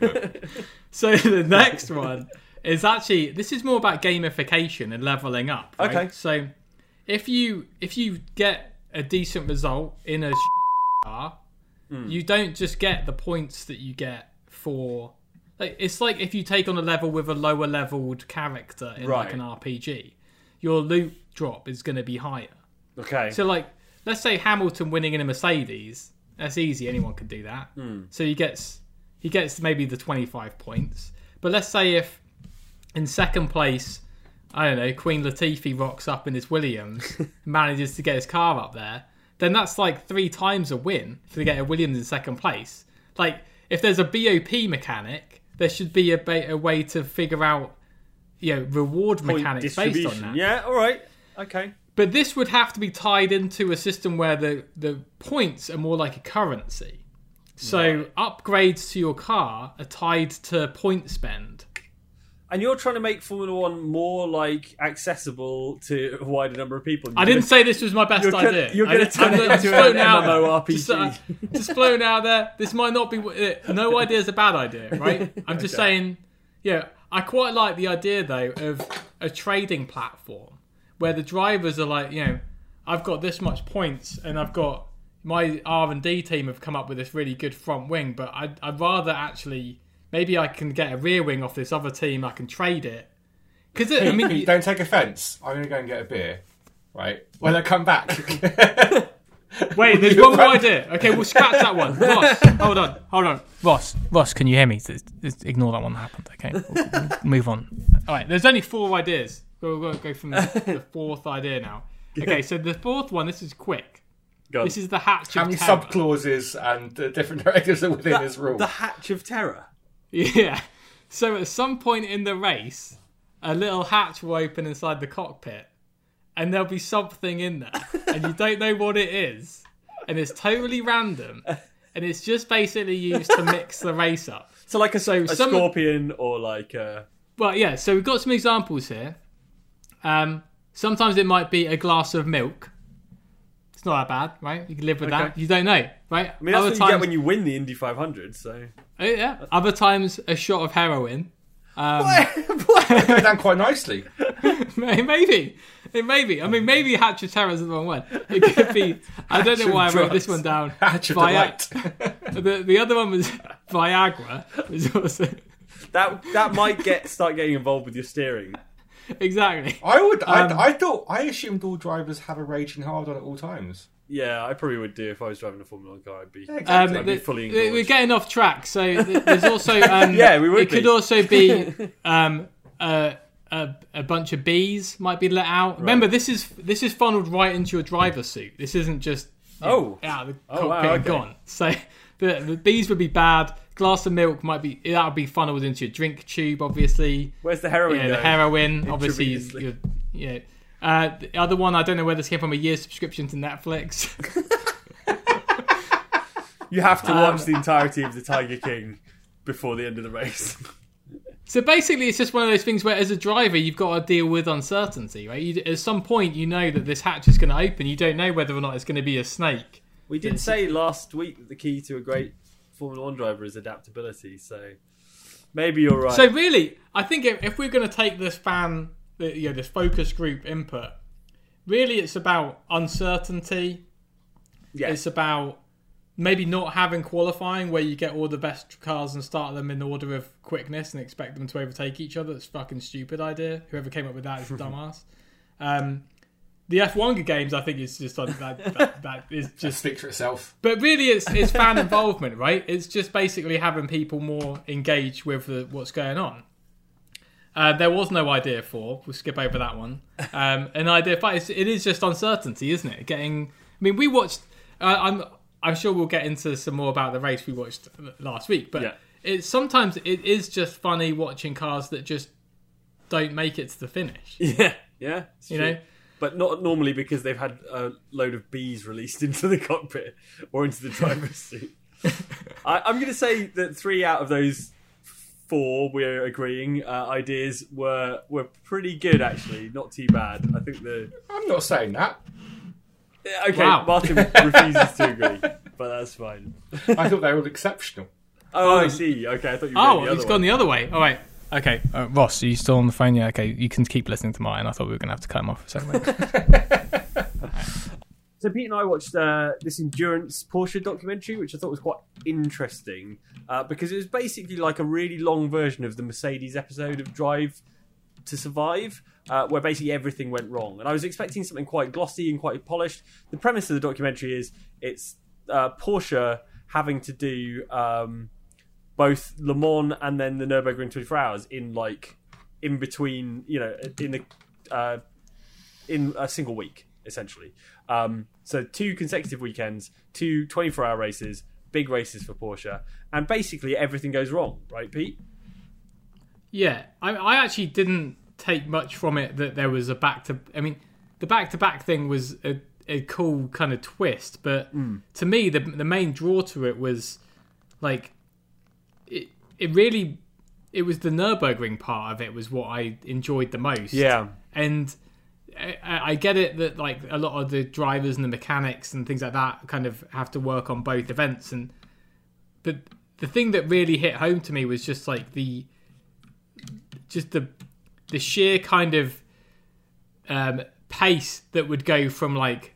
*laughs* *laughs* So the next one is actually this is more about gamification and leveling up. right? Okay. So if you if you get a decent result in a *laughs* car, Hmm. you don't just get the points that you get for. Like, it's like if you take on a level with a lower leveled character in like an RPG, your loot drop is going to be higher. Okay. So like, let's say Hamilton winning in a Mercedes. That's easy. Anyone can do that. So he gets he gets maybe the twenty five points. But let's say if in second place, I don't know, Queen Latifah rocks up in his Williams, *laughs* manages to get his car up there, then that's like three times a win to get a Williams in second place. Like if there's a BOP mechanic, there should be a, ba- a way to figure out you know reward Point mechanics based on that. Yeah. All right. Okay. But this would have to be tied into a system where the, the points are more like a currency. So upgrades to your car are tied to point spend. And you're trying to make Formula One more like accessible to a wider number of people. I didn't say this was my best You're gonna- idea. you're gonna I- turn it just into an floating out there. MMORPG. Just, uh, just floating out there. This might not be. uh, No *laughs* idea is a bad idea, right? I'm just saying. Yeah, I quite like the idea though of a trading platform where the drivers are like, you know, I've got this much points and I've got my R and D team have come up with this really good front wing, but I'd, I'd rather actually maybe I can get a rear wing off this other team. I can trade it because I *laughs* mean, don't take offence. I'm going to go and get a beer. Right when I come back. *laughs* *laughs* Wait, there's one more idea. Okay, we'll scratch that one. Ross, hold on, hold on. Ross, Ross, can you hear me? Just- just ignore that one that happened. Okay, We'll- we'll move on. All right, there's only four ideas. We'll, we'll go from the, the fourth idea now. Okay, so the fourth one. This is quick. Go. This is the hatch How of many terror. sub clauses and uh, different directives are within this rule? the Hatch of Terror. Yeah. So at some point in the race, a little hatch will open inside the cockpit, and there'll be something in there, and you don't know what it is, and it's totally random, and it's just basically used to mix the race up. *laughs* So like a, So a some- scorpion or like a Well, yeah. So we've got some examples here. Um, sometimes it might be a glass of milk. It's not that bad, right? You can live with that. You don't know, right? I mean, that's what you get when you win the Indy 500. So Oh, yeah. Other times, a shot of heroin. Um, *laughs* down quite nicely. *laughs* maybe. It may be. I mean, maybe Hatch of Terror is the wrong one. It could be. I don't know why I wrote this one down. Hatch of Vi- delight. *laughs* the, the other one was Viagra. Was also that that might get start getting involved with your steering. *laughs* exactly. I would. Um, I, I thought. I assumed all drivers have a raging hard on at all times. Yeah, I probably would do if I was driving a Formula One car. I'd be. Um, I'd be fully the- we're getting off track. So there's also *laughs* um, Yeah, we would It could be. also be *laughs* um, a, a a bunch of bees might be let out. Remember, this is this is funneled right into your driver's suit. This isn't just you know, Oh. out of the Oh, cockpit wow, okay. gone. So the, the bees would be bad. Glass of milk might be that would be funneled into your drink tube, obviously. Where's the heroin? Yeah, the heroin, *laughs* obviously. Intravenously. You're, yeah. Uh, the other one, I don't know where this came from. A year's subscription to Netflix. *laughs* You have to Um, watch the entirety of the Tiger King before the end of the race. *laughs* So basically, it's just one of those things where, as a driver, you've got to deal with uncertainty, right? You, at some point, you know that this hatch is going to open. You don't know whether or not it's going to be a snake. We did say last week that the key to a great Formula One driver is adaptability. So maybe you're right. So really, I think if, if we're going to take this fan, the- you know, this focus group input, really, it's about uncertainty. yeah, It's about maybe not having qualifying where you get all the best cars and start them in order of quickness and expect them to overtake each other. It's a fucking stupid idea. Whoever came up with that is a *laughs* dumbass. Um, the F1 games, I think, is just like that, that. That *laughs* is Just just. speak for itself. But really, it's it's fan *laughs* involvement, right? It's just basically having people more engaged with the, what's going on. Uh, there was no idea for. We'll skip over that one. Um, and idea five, it's, it is just uncertainty, isn't it? Getting. I mean, we watched. Uh, I'm. I'm sure we'll get into some more about the race we watched last week, but Yeah. it's sometimes it is just funny watching cars that just don't make it to the finish. *laughs* yeah, yeah. You true. know, but not normally because they've had a load of bees released *laughs* into the cockpit or into the driver's *laughs* seat. I, I'm going to say that three out of those four, we're agreeing, uh, ideas were were pretty good actually, not too bad. I think the I'm not saying that. Okay. Wow. Martin *laughs* refuses to agree, but that's fine. I thought they were all exceptional. Oh, I see. Okay, I thought you were Oh, the other gone the other way. All right. Okay, uh, Ross, are you still on the phone? Yeah. Okay, you can keep listening to mine. I thought we were going to have to cut him off for a second. *laughs* So Pete and I watched uh, this endurance Porsche documentary, which I thought was quite interesting uh, because it was basically like a really long version of the Mercedes episode of Drive to Survive, uh, where basically everything went wrong. And I was expecting something quite glossy and quite polished. The premise of the documentary is it's uh, Porsche having to do um, both Le Mans and then the Nurburgring 24 Hours in like in between, you know, in the uh, in a single week, essentially. Um, so two consecutive weekends, two 24 hour races, big races for Porsche, and basically everything goes wrong, right, Pete? yeah, I, I actually didn't take much from it that there was a back to. I mean, the back to back thing was a, a cool kind of twist, but to me, the the main draw to it was like it. Really, it was the Nurburgring part of it was what I enjoyed the most. Yeah, and I, I get it that like a lot of the drivers and the mechanics and things like that kind of have to work on both events and but the thing that really hit home to me was just like the just the the sheer kind of um, pace that would go from like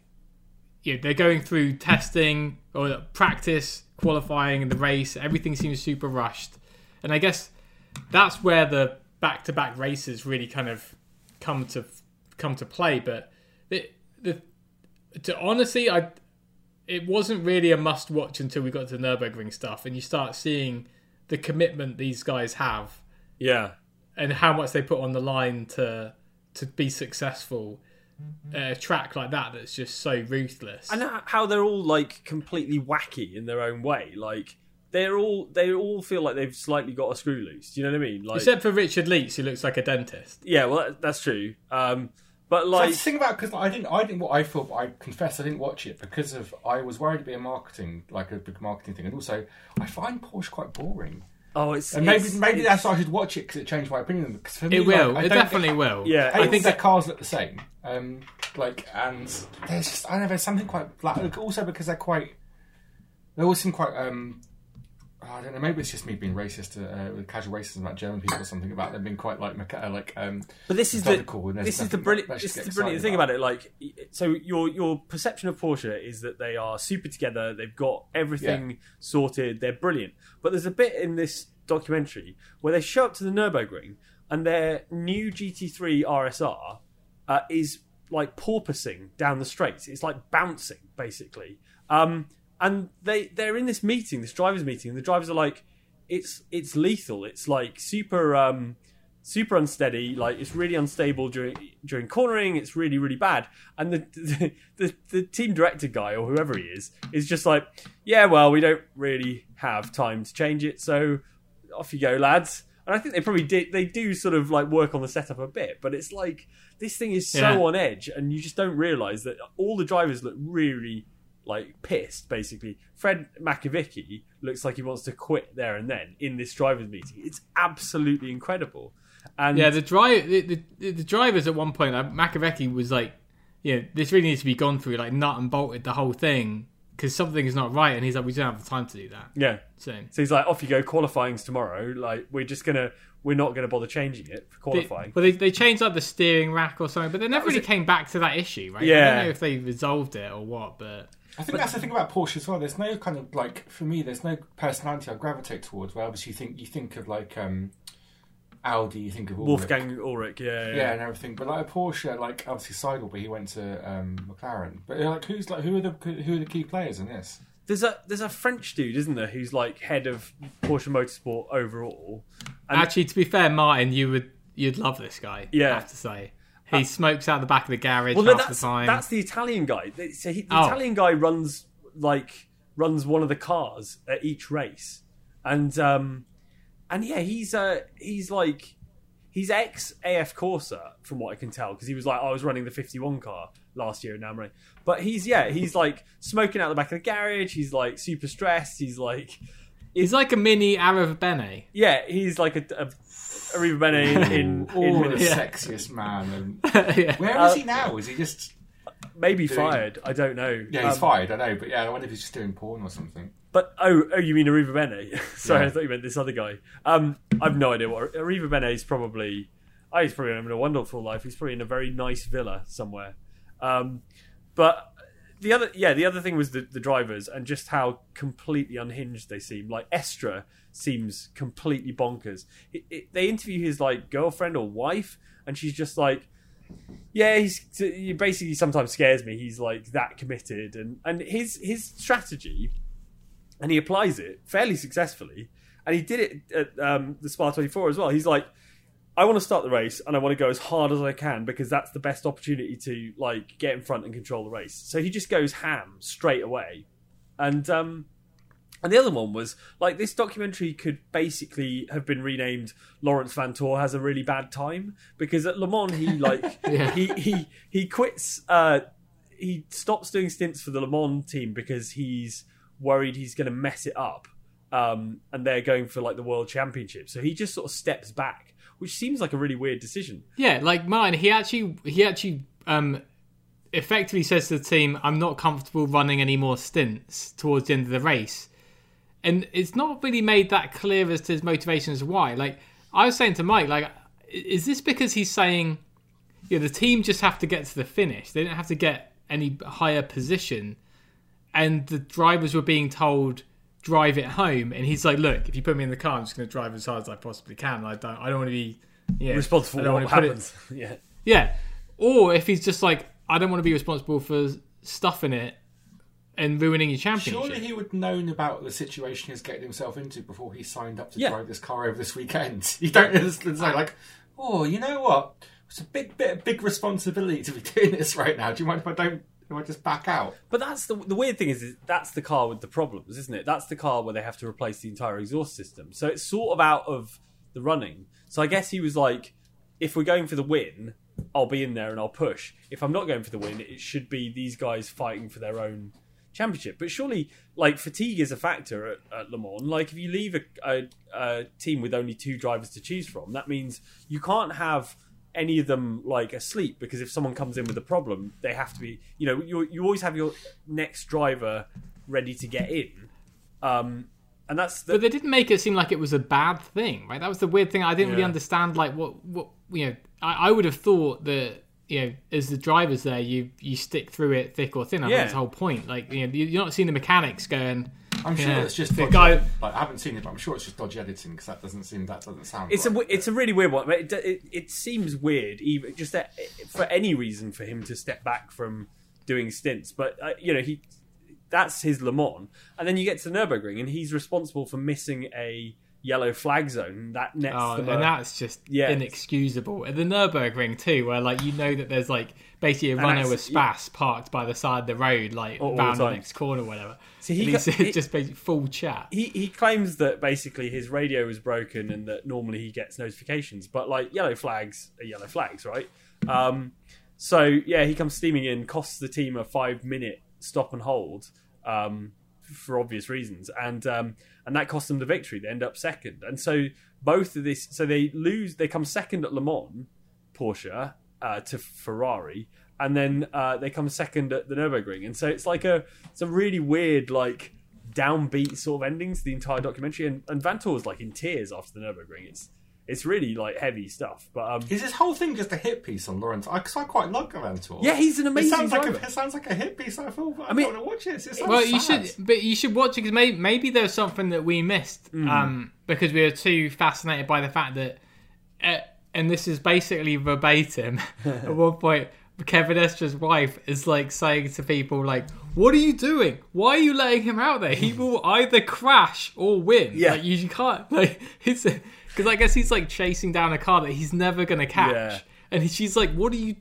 you know, they're going through testing or practice, qualifying, and the race. Everything seems super rushed, and I guess that's where the back-to-back races really kind of come to come to play. But the, the to honestly, I it wasn't really a must-watch until we got to the Nurburgring stuff, and you start seeing the commitment these guys have Yeah. and how much they put on the line to to be successful at a track like that that's just so ruthless. and how they're all like completely wacky in their own way. Like they're all they all feel like they've slightly got a screw loose. Do you know what I mean? Like Except for Richard Lietz, who looks like a dentist. yeah, well that, that's true. Um, but Like, like the thing about because I didn't, I didn't. What I thought, I confess, I didn't watch it because of I was worried it'd be a marketing, like a big marketing thing, and also I find Porsche quite boring. oh, it's And maybe it's- maybe it's- that's why I should watch it because it changed my opinion. Because for me, It will. like, I it don't definitely get, will. Yeah, I I think their cars look the same. Um, like, and there's just I don't know. There's something quite like also because they're quite. They all seem quite. um I don't know. Maybe it's just me being racist, uh, with casual racism about German people or something about them being quite like uh, like. Um, But this is the methodical and there's this is the brilliant this is the brilliant thing about about it. Like, so your your perception of Porsche is that they are super together. They've got everything sorted. They're brilliant. But there's a bit in this documentary where they show up to the Nurburgring and their new GT3 RSR uh, is like porpoising down the straights. It's like bouncing basically. Um, and they they're in this meeting, this drivers meeting, and the drivers are like, it's it's lethal. It's like super. Um, super unsteady. Like it's really unstable during during cornering. It's really really bad. And the the, *laughs* the the team director guy or whoever he is is just like, yeah, well, we don't really have time to change it, so off you go, lads. And I think they probably did. They do sort of like work on the setup a bit, but it's like this thing is so Yeah. on edge, and you just don't realize that all the drivers look really like pissed. Basically, Fred Makowiecki looks like he wants to quit there and then in this drivers meeting. It's absolutely incredible. And Yeah, the drive the, the, the drivers at one point, like Makowiecki was like, "Yeah, this really needs to be gone through, like nut and bolted the whole thing because something is not right." And he's like, "We don't have the time to do that." yeah, So So he's like, off you go, qualifying's tomorrow. Like, we're just gonna, we're not gonna bother changing it for they, qualifying. well, they, they changed like the steering rack or something, but they never really it. came back to that issue, right? Yeah. I don't know if they resolved it or what, but I think that's the thing about Porsche as well. There's no kind of like for me. There's no personality I gravitate towards. Where obviously you think you think of like um, Audi, you think of Ullrich. Wolfgang Ullrich, yeah, yeah. yeah, and everything. But like a Porsche, like obviously Seidl, but he went to um, McLaren. But like, who's like who are the who are the key players in this? There's a there's a French dude, isn't there, who's like head of Porsche Motorsport overall. And actually, to be fair, Martin, you would you'd love this guy. Yeah. I have to say, he smokes out the back of the garage well, no, half that's the time. that's the Italian guy. So he, the Oh. Italian guy runs like runs one of the cars at each race, and um, and yeah, he's uh he's like he's ex AF Corse from what I can tell because he was like I was running the 51 car last year in Amray, but he's yeah he's like smoking out the back of the garage. He's like super stressed. He's like He's like a mini Arrivabene. yeah he's like a, a Arrivabene in in, in the minutes. sexiest man. And *laughs* yeah. where Uh, is he now? Is he just? maybe Doing- fired. I don't know. Yeah, he's Um, fired. I know, but yeah, I wonder if he's just doing porn or something. But oh, oh, you mean Arrivabene? *laughs* Sorry, Yeah. I thought you meant this other guy. Um, I've no idea what Arrivabene is. Probably, oh, he's probably having a wonderful life. He's probably in a very nice villa somewhere. Um, but the other, yeah, the other thing was the, the drivers and just how completely unhinged they seem. Like Estre seems completely bonkers. It, it, they interview his like girlfriend or wife, and she's just like, yeah, he's he basically sometimes scares me. He's like that committed, and and his his strategy, and he applies it fairly successfully, and he did it at um, the Spa twenty four as well. He's like, I want to start the race and I want to go as hard as I can because that's the best opportunity to like get in front and control the race. So he just goes ham straight away, and um, and the other one was like this documentary could basically have been renamed Laurens Vanthoor has a really bad time because at Le Mans he like *laughs* Yeah. he he he quits uh he stops doing stints for the Le Mans team because he's worried he's going to mess it up um and they're going for like the world championship. So he just sort of steps back which seems like a really weird decision. Yeah, like Martin, he actually he actually um effectively says to the team, "I'm not comfortable running any more stints towards the end of the race," and it's not really made that clear as to his motivations why. Like I was saying to Mike, like is this because he's saying, yeah, the team just have to get to the finish. They don't have to get any higher position, and the drivers were being told drive it home, and he's like, look, if you put me in the car, I'm just going to drive as hard as I possibly can. I don't, I don't want to be yeah, Responsible for what it- happens. *laughs* yeah. yeah. Or if he's just like, I don't want to be responsible for stuffing it and ruining your championship. Surely he would known about the situation he's getting himself into before he signed up to Yeah. drive this car over this weekend. *laughs* You don't just say like, oh, you know what? It's a big bit of big responsibility to be doing this right now. Do you mind if I don't? If I just back out? But that's the the weird thing is, is that's the car with the problems, isn't it? That's the car where they have to replace the entire exhaust system. So it's sort of out of the running. So I guess he was like, if we're going for the win, I'll be in there and I'll push. If I'm not going for the win, it should be these guys fighting for their own championship. But surely, like fatigue is a factor at, at Le Mans. Like if you leave a, a, a team with only two drivers to choose from, that means you can't have any of them like asleep because if someone comes in with a problem, they have to be. You know, you you always have your next driver ready to get in. Um, and that's the, But they didn't make it seem like it was a bad thing, right? That was the weird thing. I didn't really understand, like what what you know. I, I would have thought that you know, as the drivers there, you you stick through it thick or thin. I think Yeah. that's the whole point. Like you know, you- you're not seeing the mechanics going. I'm sure Yeah. it's just The dodgy. guy- Like, I haven't seen it, but I'm sure it's just dodgy editing because that doesn't seem that doesn't sound. It's a right. w- it's a really weird one. It, it, it seems weird, even just that, for any reason for him to step back from doing stints. But uh, you know, he that's his Le Mans, and then you get to the Nurburgring, and he's responsible for missing a yellow flag zone that nets Oh, and that's just Yeah. inexcusable. At the Nurburgring too, where like you know that there's like basically a Renault that's- Espace parked by the side of the road, like All- all the the next corner, or whatever. So he *laughs* he- just basically full chat. he he claims that basically his radio is broken and that normally he gets notifications, but like yellow flags are yellow flags, right? Um, so yeah, he comes steaming in, costs the team a five minute stop and hold um, for obvious reasons, and um, and that cost them the victory. They end up second, and so both of this, so they lose, they come second at Le Mans, Porsche uh, to Ferrari, and then uh, they come second at the Nurburgring, and so it's like a it's a really weird like downbeat sort of ending to the entire documentary, and, and Vanthoor was like in tears after the Nurburgring. It's it's really like heavy stuff, but um, Is this whole thing just a hit piece on Laurens? Because I, quite like Avantor. yeah, he's an It amazing sounds like driver. a, it sounds like a hit piece. I feel. I, mean- want to watch it. It sounds Well, you sad. should, but you should watch it because maybe, maybe there's something that we missed Mm. um, because we were too fascinated by the fact that, uh, and this is basically verbatim. *laughs* at one point, Kevin Estre's wife is like saying to people like, "What are you doing? Why are you letting him out there? He *laughs* will either crash or win. Yeah. like, you can't like *laughs* it's because I guess he's like chasing down a car that he's never gonna catch." Yeah. And she's like, "What are you?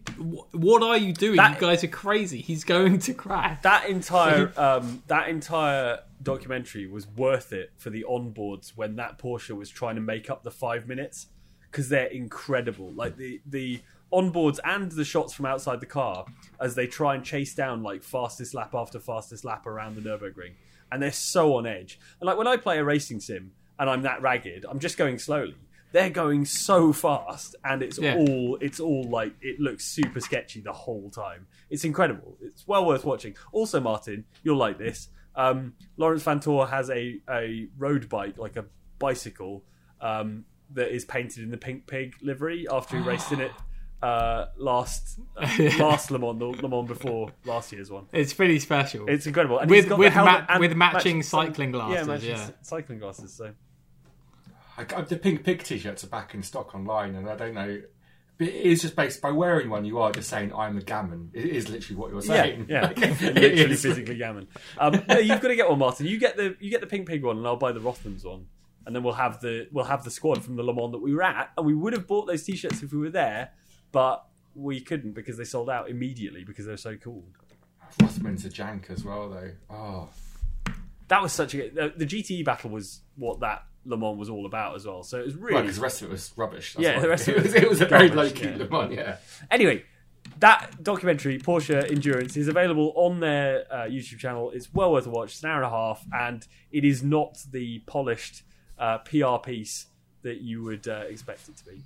What are you doing? That- you guys are crazy. He's going to crash." that entire *laughs* um, that entire documentary was worth it for the onboards when that Porsche was trying to make up the five minutes because they're incredible. Like the the onboards and the shots from outside the car as they try and chase down like fastest lap after fastest lap around the Nurburgring, and they're so on edge. And like when I play a racing sim and I'm that ragged, I'm just going slowly. They're going so fast, and it's Yeah. all it's all like it looks super sketchy the whole time. It's incredible. It's well worth watching. Also, Martin, you'll like this. Um, Laurens Vanthoor has a a road bike, like a bicycle, um, that is painted in the pink pig livery after he raced in it *gasps* *gasps* *gasps* uh, last *laughs* last Le Mans, the Le Mans before last year's one. It's pretty special. It's incredible. And With- with ma- and with matching match- cycling glasses, Yeah, matching yeah. cycling glasses. So I, I- the pink pig t-shirts are back in stock online, and I don't know. But it is just based by wearing one. You are just saying I'm a gammon. It is literally what you're saying. Yeah, yeah. *laughs* literally physically gammon. Um, no, you've got to get one, Martin. You get the you get the pink pig one, and I'll buy the Rothmans one, and then we'll have the we'll have the squad from the Le Mans that we were at, and we would have bought those t-shirts if we were there, but we couldn't because they sold out immediately because they're so cool. Rothman's a jank as well, though. Oh, That was such a the, the GTE battle was what that Le Mans was all about as well. So it was really because the rest of it was rubbish. That's Yeah, the rest of *laughs* it it was, was it was a very low key yeah. Le Mans, yeah. Anyway, that documentary, Porsche Endurance, is available on their uh, YouTube channel. It's well worth a watch. It's an hour and a half, and it is not the polished uh, PR piece that you would uh, expect it to be.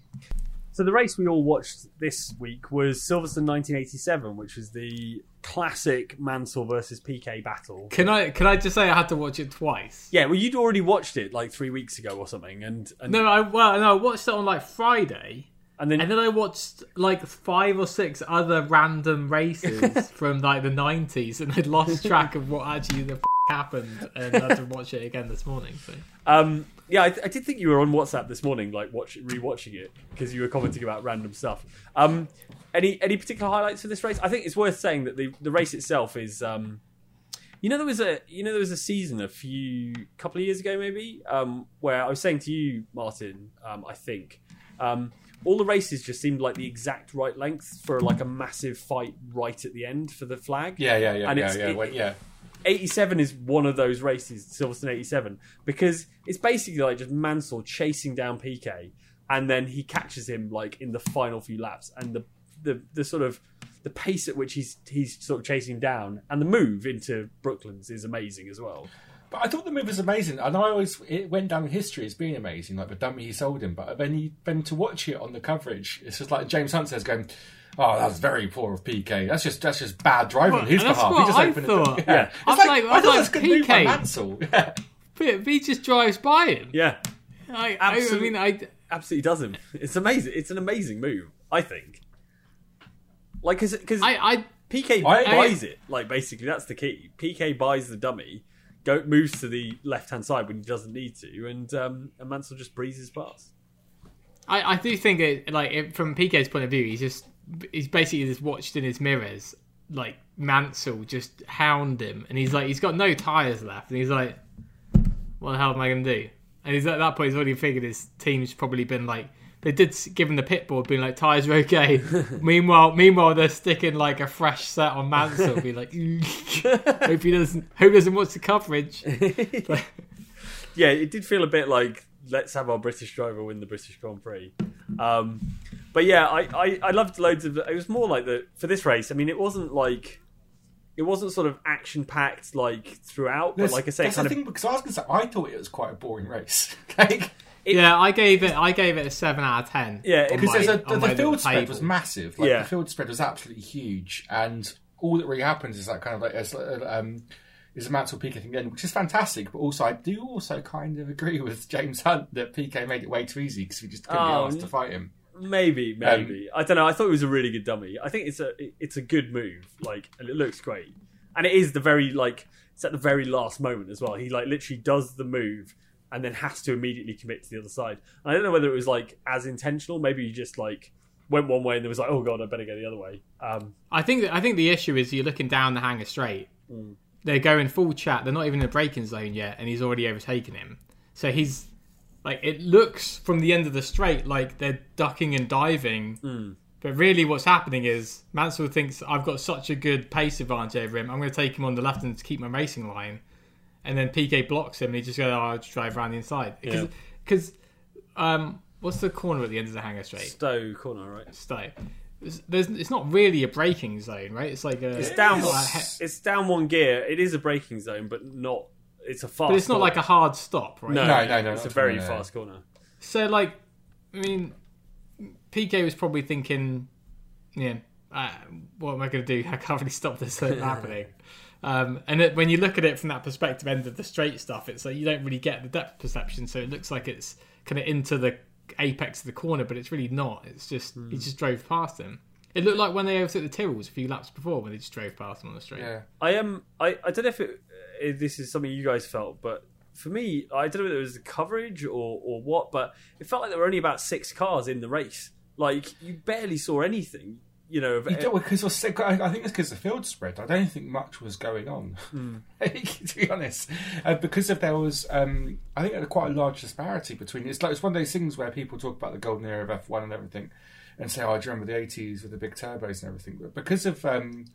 So the race we all watched this week was Silverstone 1987, which was the classic Mansell versus Piquet battle. Can I can I just say I had to watch it twice? Yeah, well, you'd already watched it like three weeks ago or something, and, and No, I well no, I watched it on like Friday, and then And then I watched like five or six other random races *laughs* from like the nineties, and I'd lost track of what actually the f- happened, and I had to watch it again this morning. So Um, yeah, I, I did think you were on WhatsApp this morning, like watch rewatching it because you were commenting about random stuff. Um, any any particular highlights for this race? I think it's worth saying that the the race itself is. Um, you know there was a you know there was a season a few couple of years ago maybe um, where I was saying to you Martin um, I think um, all the races just seemed like the exact right length for like a massive fight right at the end for the flag Yeah, yeah, yeah, And yeah, it's- yeah, it- yeah. 87 is one of those races, Silverstone 87, because it's basically like just Mansell chasing down Piquet, and then he catches him like in the final few laps, and the the, the sort of the pace at which he's he's sort of chasing down, and the move into Brooklands is amazing as well. But I thought the move was amazing, and I always it went down in history as being amazing, like the dummy he sold him. But then you then to watch it on the coverage, it's just like James Hunt says, going, "Oh, that's very poor of Piquet. That's just that's just bad driving on his and that's behalf." what he just I opened thought. It, *laughs* yeah, Yeah. I was It's like- I I was thought like, that's good move by Piquet. Mansell. *laughs* Yeah. but he just drives by him. Yeah, I, I, I mean, I absolutely does him. It's amazing. It's an amazing move, I think. Like, because I, I Piquet I- buys it. Like basically, that's the key. Piquet buys the dummy, go moves to the left hand side when he doesn't need to, and um, and Mansell just breezes past. I, I do think it like it, from Piquet's point of view, he's just he's basically just watched in his mirrors like Mansell just hound him, and he's like he's got no tires left, and he's like, what the hell am I gonna do? And he's at that point he's already figured his team's probably been like they did give him the pit board, being like tires are okay. *laughs* meanwhile, meanwhile they're sticking like a fresh set on Mansell, be like, *laughs* hope he doesn't hope he doesn't watch the coverage. But- *laughs* Yeah, it did feel a bit like let's have our British driver win the British Grand Prix. Um, but yeah, I, I, I loved loads of. It was more like the for this race. I mean, it wasn't like it wasn't sort of action packed like throughout. But like I say, it that's kind the of thing because I was going to say I thought it was quite a boring race. *laughs* like, yeah, I gave it I gave it a seven out of ten. Yeah, because my- there's the field spread table. was massive. Like Yeah. the field spread was absolutely huge, and all that really happens is that kind of like it's, uh, um, is a Mansell Piquet thing again, which is fantastic. But also, I do also kind of agree with James Hunt that Piquet made it way too easy because we just couldn't Oh, be asked to fight him. Maybe, Um, maybe. I don't know. I thought it was a really good dummy. I think it's a it's a good move. Like, and it looks great. And it is the very like it's at the very last moment as well. He like literally does the move and then has to immediately commit to the other side. And I don't know whether it was like as intentional. Maybe he just like went one way and there was like, oh god, I better go the other way. Um, I think that, I think the issue is you're looking down the Hangar straight. Mm. They're going full chat. They're not even in the braking zone yet, and he's already overtaken him. So he's like, it looks from the end of the straight like they're ducking and diving, Mm. but really what's happening is Mansell thinks I've got such a good pace advantage over him. I'm going to take him on the left and to keep my racing line, and then Piquet blocks him, and he just goes, oh, "I'll just drive around the inside." Yeah. Because, um, what's the corner at the end of the Hangar straight? Stowe corner, right? Stowe. There's, there's, it's not really a braking zone, right? It's like a. It's down. not a he- It's down one gear. It is a braking zone, but not. It's a fast. but it's not corner. like a hard stop, right? No, No, no, no, It's a very at all, no. fast corner. So, like, I mean, Piquet was probably thinking, yeah, uh, what am I going to do? *laughs* I can't really stop this from *laughs* happening. Um, and it, when you look at it from that perspective, end of the straight stuff, it's like you don't really get the depth perception, so it looks like it's kind of into the apex of the corner, but it's really not. It's just Hmm. he just drove past him. It looked like when they overtook the Tyrrells a few laps before, when they just drove past him on the straight. Yeah. I am. I, I don't know if, it, if this is something you guys felt, but for me, I don't know whether it was the coverage or, or what, but it felt like there were only about six cars in the race. Like you barely saw anything. You know, You don't, because I think it's because the field spread. I don't think much was going on, *laughs* to be honest. Uh, because if there was, um, I think there was quite a large disparity between. It's like it's one of those things where people talk about the golden era of F one and everything, and say, "Oh, I remember the '80s with the big turbos and everything." But because of um,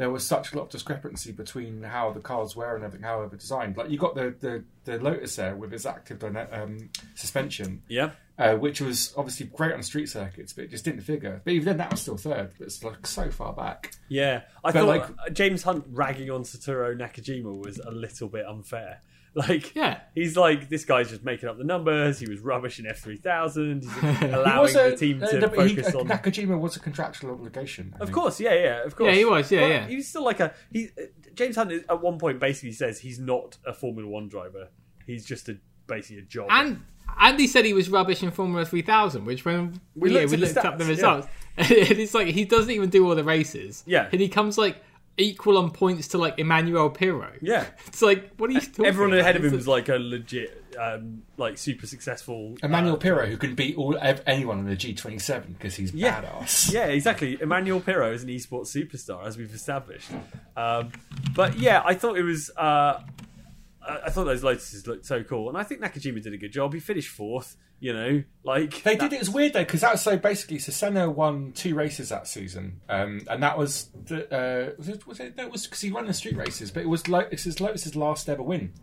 there was such a lot of discrepancy between how the cars were and everything, how they were designed. Like you got the the, the Lotus there with its active dyna- um, suspension, yeah, uh, which was obviously great on street circuits, but it just didn't figure. But even then, that was still third. But it's like so far back. yeah. I But, thought like- uh, James Hunt ragging on Satoru Nakajima was a little bit unfair. *laughs* Like, Yeah. he's like this guy's just making up the numbers. He was rubbish in F three thousand. He's *laughs* allowing was a- the team uh, to no, but he- focus uh, on. Nakajima was a contractual obligation. I Of think. course, yeah, yeah, of course. Yeah, he was, yeah, But yeah. He was still like a he. uh, James Hunt is- at one point basically says he's not a Formula One driver. He's just a basically a job. And Andy said he was rubbish in Formula 3000, which when we, yeah, looked we at the looked up the stats, results, and *laughs* it's like he doesn't even do all the races. Yeah. and he comes like equal on points to like Emmanuel Pirro. yeah, *laughs* It's like what are you talking everyone about? ahead of him is like a legit, um, like super successful. Emmanuel uh, Pirro, who can beat all ev- anyone in the G27 because he's Yeah. badass. Yeah, exactly. Emmanuel Pirro is an esports superstar, as we've established. Um, but yeah, I thought it was. Uh, I I thought those Lotuses looked so cool, and I think Nakajima did a good job. He finished fourth. You know, like They did it. Was weird though because that was so basically Senna won two races that season, um, and that was the uh, was it, was it, no, it was because he won the street races, but it was Lotus's Lotus's last ever win.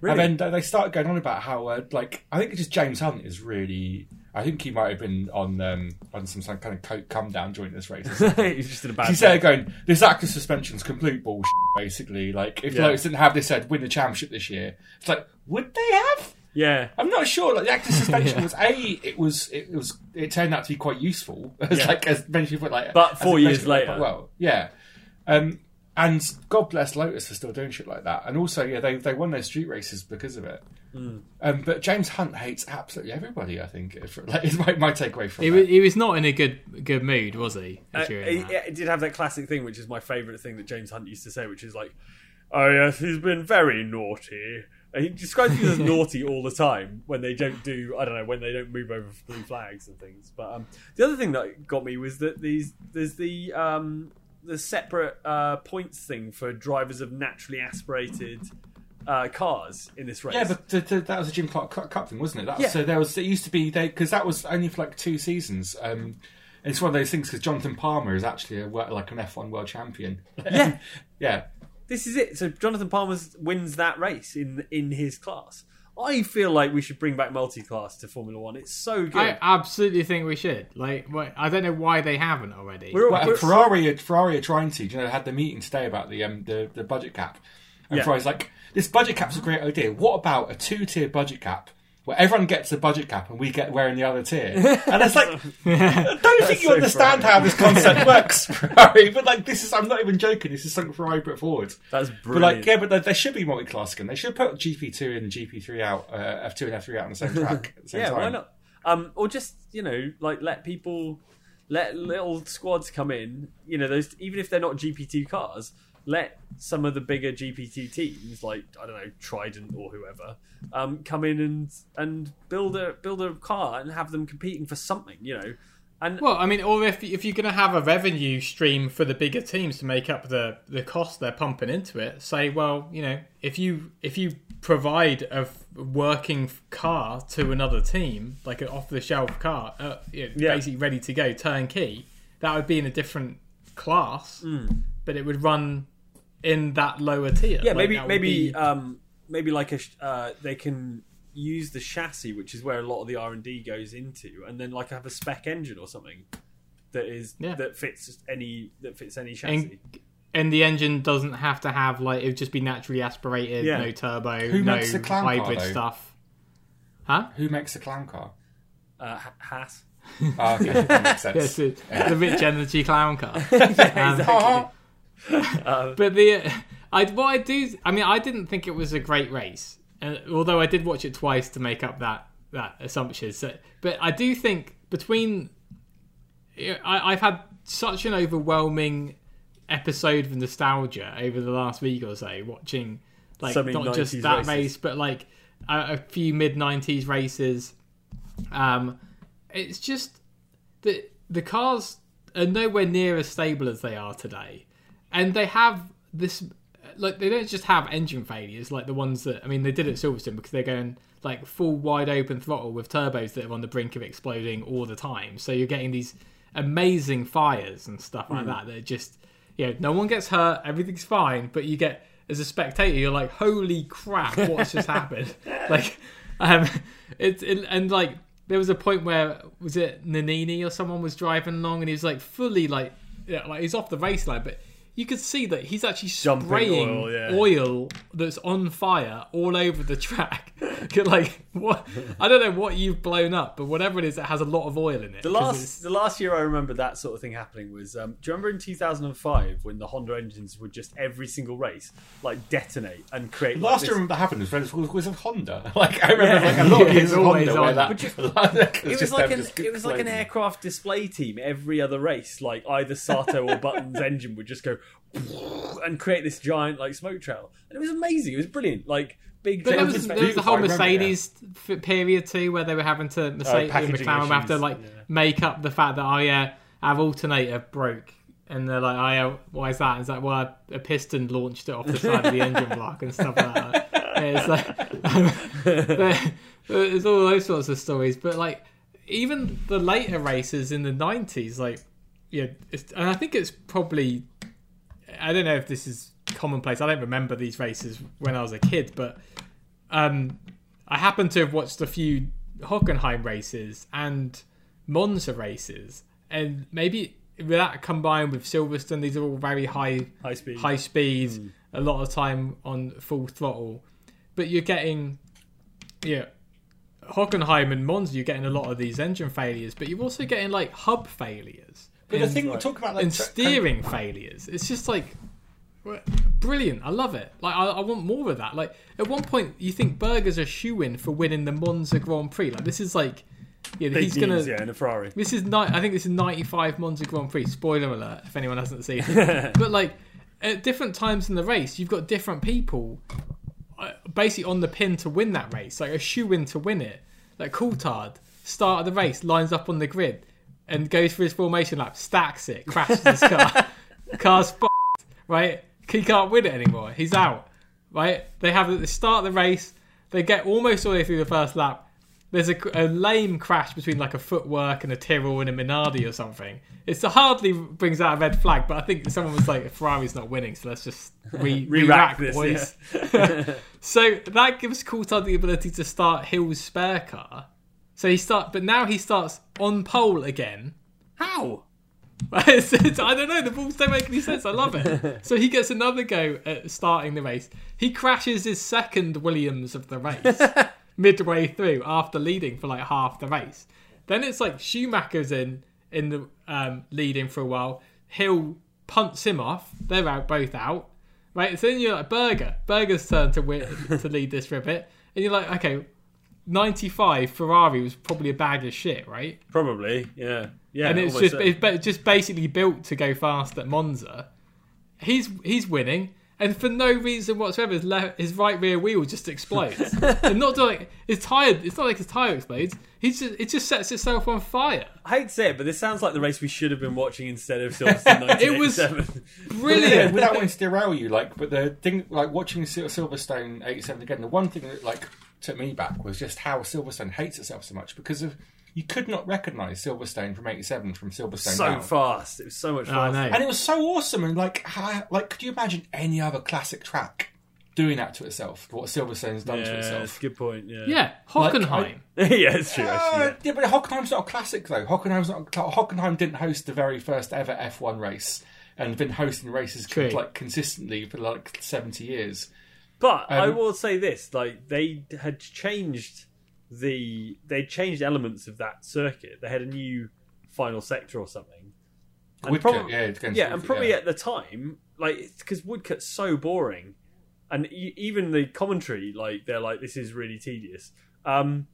Really? And then they started going on about how uh, like I think it's just James Hunt is really. I think he might have been on um, on some kind of come down during this race. he's just in a bad. He's there going, this active suspension's complete bullshit, basically. Like, if Yeah. Lotus didn't have this head, win the championship this year, it's like, would they have? yeah, I'm not sure. Like, the active suspension *laughs* was a, it was, it was, it turned out to be quite useful. *laughs* As Yeah. like, as many people like, But four years later. well, yeah. Um, and God bless Lotus for still doing shit like that. And also, yeah, they they won their street races because of it. Hmm. Um, but James Hunt hates absolutely everybody. I think if, *laughs* like, is my, my takeaway from He was, he was not in a good good mood, was he? Uh, during it, that? it did have that classic thing, which is my favourite thing that James Hunt used to say, which is like, "Oh yes, he's been very naughty." And he describes people as *laughs* naughty all the time when they don't do, I don't know, when they don't move over blue flags and things. But um, the other thing that got me was that these there's the um, the separate uh, points thing for drivers of naturally aspirated uh, cars in this race. Yeah, but the, the, that was a Jim Clark Cup Cup thing, wasn't it? That was, Yeah. So there was. It used to be they because that was only for like two seasons. Um, it's one of those things because Jonathan Palmer is actually a, wor- like an F1 world champion. *laughs* Yeah. *laughs* yeah. this is it. So Jonathan Palmer wins that race in in his class. I feel like we should bring back multi-class to Formula One. It's so good. I absolutely think we should. Like, wh- I don't know why they haven't already. We're- Well, we're- Ferrari, Ferrari are trying to. You know, they had the meeting today about the um, the, the budget cap, and Yeah. Ferrari's like, "This budget cap's a great idea. What about a two-tier budget cap?" Where everyone gets a budget cap and we get wearing the other tier, *laughs* and it's like, I don't think you so understand how this concept *laughs* works, Ferrari. But like, this is—I'm not even joking. This is something Ferrari put forward. That's But brilliant. like, yeah, but there, should be multi-class again. They should put GP2 and GP3 out, uh, F2 and F3 out on the same track at the same yeah, time. why not? Um, or just you know, like let people, let little squads come in. You know, those even if they're not GP2 cars, let some of the bigger GP2 teams, like I don't know, Trident or whoever, um, come in and and build a build a car and have them competing for something. You know, and Well, I mean, or if if you're going to have a revenue stream for the bigger teams to make up the the cost they're pumping into it, say, well, you know, if you if you provide a working car to another team, like an off the shelf car, uh, you know, Yeah. basically ready to go, turnkey, that would be in a different class, Mm. but it would run in that lower tier. Yeah, Like, maybe maybe be- um, maybe like a uh, they can use the chassis, which is where a lot of the R and D goes into, and then like have a spec engine or something that is Yeah. that fits any that fits any chassis. and, and the engine doesn't have to have like it would just be naturally aspirated, Yeah. no turbo, Who no makes the clown hybrid though? stuff. Huh? Who makes the clown car? Uh, Ha- Haas. Oh, okay, that makes *laughs* sense. Yes, the, the rich *laughs* energy clown car. *laughs* Um, *laughs* but the I what I do I mean I didn't think it was a great race, uh, although I did watch it twice to make up that that assumption. So, but I do think between I, I've had such an overwhelming episode of nostalgia over the last week or so, watching like So not just that races. race, but like a, a few mid '90s races. Um, it's just the the cars are nowhere near as stable as they are today, and they have this like they don't just have engine failures like the ones that I mean they did at Silverstone because they're going like full wide open throttle with turbos that are on the brink of exploding all the time. So you're getting these amazing fires and stuff like that that are just you know no one gets hurt, everything's fine, but you get as a spectator you're like holy crap what's just happened *laughs* like um it's it, and like there was a point where was it Nannini or someone was driving along and he was like fully like yeah, like he's off the race line, but you could see that he's actually Jumping spraying oil, yeah. oil that's on fire all over the track. *laughs* like what? I don't know what you've blown up, but whatever it is, it has a lot of oil in it. The 'cause last it's- the last year I remember that sort of thing happening was um, do you remember in 2005 when the Honda engines would just every single race like detonate and create like, Last this- year I remember that happened was, was, was with Honda. *laughs* Like I remember like a lot of years it's of always Honda where that. But *laughs* it it was like an it was like an aircraft display team every other race like either Sato or Button's engine would just go and create this giant like smoke trail and it was amazing it was brilliant like big But there was, display- there was the whole I remember, yeah. Mercedes f- period too, where they were having to Mercedes and McLaren would have to like yeah. make up the fact that oh yeah, our alternator broke, and they're like oh yeah, why is that? And it's like well, a piston launched it off the side of the engine *laughs* block and stuff like that. Yeah, it's like *laughs* there- there's all those sorts of stories, but like even the later races in the '90s, like yeah, it's, and I think it's probably I don't know if this is commonplace. I don't remember these races when I was a kid, but um, I happen to have watched a few Hockenheim races and Monza races, and maybe with that combined with Silverstone, these are all very high high speed high speeds, a lot of time on full throttle, but you're getting yeah. Hockenheim and Monza, you're getting a lot of these engine failures, but you're also getting like hub failures But the and- thing we'll talk about like and tra- steering failures. It's just like brilliant. I love it. Like I, I want more of that. Like at one point, you think Berger's a shoe in for winning the Monza Grand Prix. Like this is like, yeah, big he's gonna. yeah in a Ferrari This is ni- I think this is ninety five Monza Grand Prix. Spoiler alert if anyone hasn't seen it. *laughs* but like at different times in the race, you've got different people uh, basically on the pin to win that race. Like a shoe in to win it. Like Coulthard, start of the race, lines up on the grid and goes for his formation lap, stacks it, crashes his car. *laughs* Car's f***ed, right? He can't win it anymore. He's out, right? They have they start the race. They get almost all the way through the first lap. There's a, a lame crash between like a footwork and a Tyrrell and a Minardi or something. It's hardly brings out a red flag, but I think someone was like, Ferrari's not winning, so let's just re- *laughs* Re-rack this, boys. *laughs* so that gives Coulthard the ability to start Hill's spare car. So he start, but now he starts on pole again. how It's- *laughs* it's- I don't know. The balls don't make any sense. I love it. *laughs* So he gets another go at starting the race. He crashes his second Williams of the race *laughs* midway through after leading for like half the race. Then it's like Schumacher's in in the um, leading for a while. Hill punts him off. They're out, both out. Right. So then you're like Berger. Berger's turn to win to lead this for a bit, and you're like, okay, 95 Ferrari was probably a bag of shit, right? probably yeah yeah and it's just certainly. it's ba- just basically built to go fast at Monza. He's he's winning, and for no reason whatsoever, his, left, his right rear wheel just explodes. *laughs* and not like his tire. It's not like his tire explodes. He's just it just sets itself on fire. I hate to say it, but this sounds like the race we should have been watching instead of *laughs* Silverstone It was- 1987. Yeah, Brilliant. without wanting to derail you, like, but the thing, like, watching Silverstone '87 again, the one thing that like took me back was just how Silverstone hates itself so much because of you could not recognise Silverstone from '87 from Silverstone so now. fast. It was so much I faster. know. and it was so awesome. And like, how, like, could you imagine any other classic track doing that to itself? What Silverstone's done Yeah, to that's itself? a good point. Yeah, yeah, Like, Hockenheim. *laughs* yeah, it's true. Uh, Actually, yeah, but Hockenheim's not a classic though. Hockenheim's not. Hockenheim didn't host the very first ever F1 race, and been hosting races True. like consistently for like seventy years. But I Um, will say this: like they had changed the they changed elements of that circuit. They had a new final sector or something. And Woodcote, prob- yeah, yeah, and probably yeah. at the time, like because Woodcote's so boring, and e- even the commentary, like they're like, "This is really tedious." Um,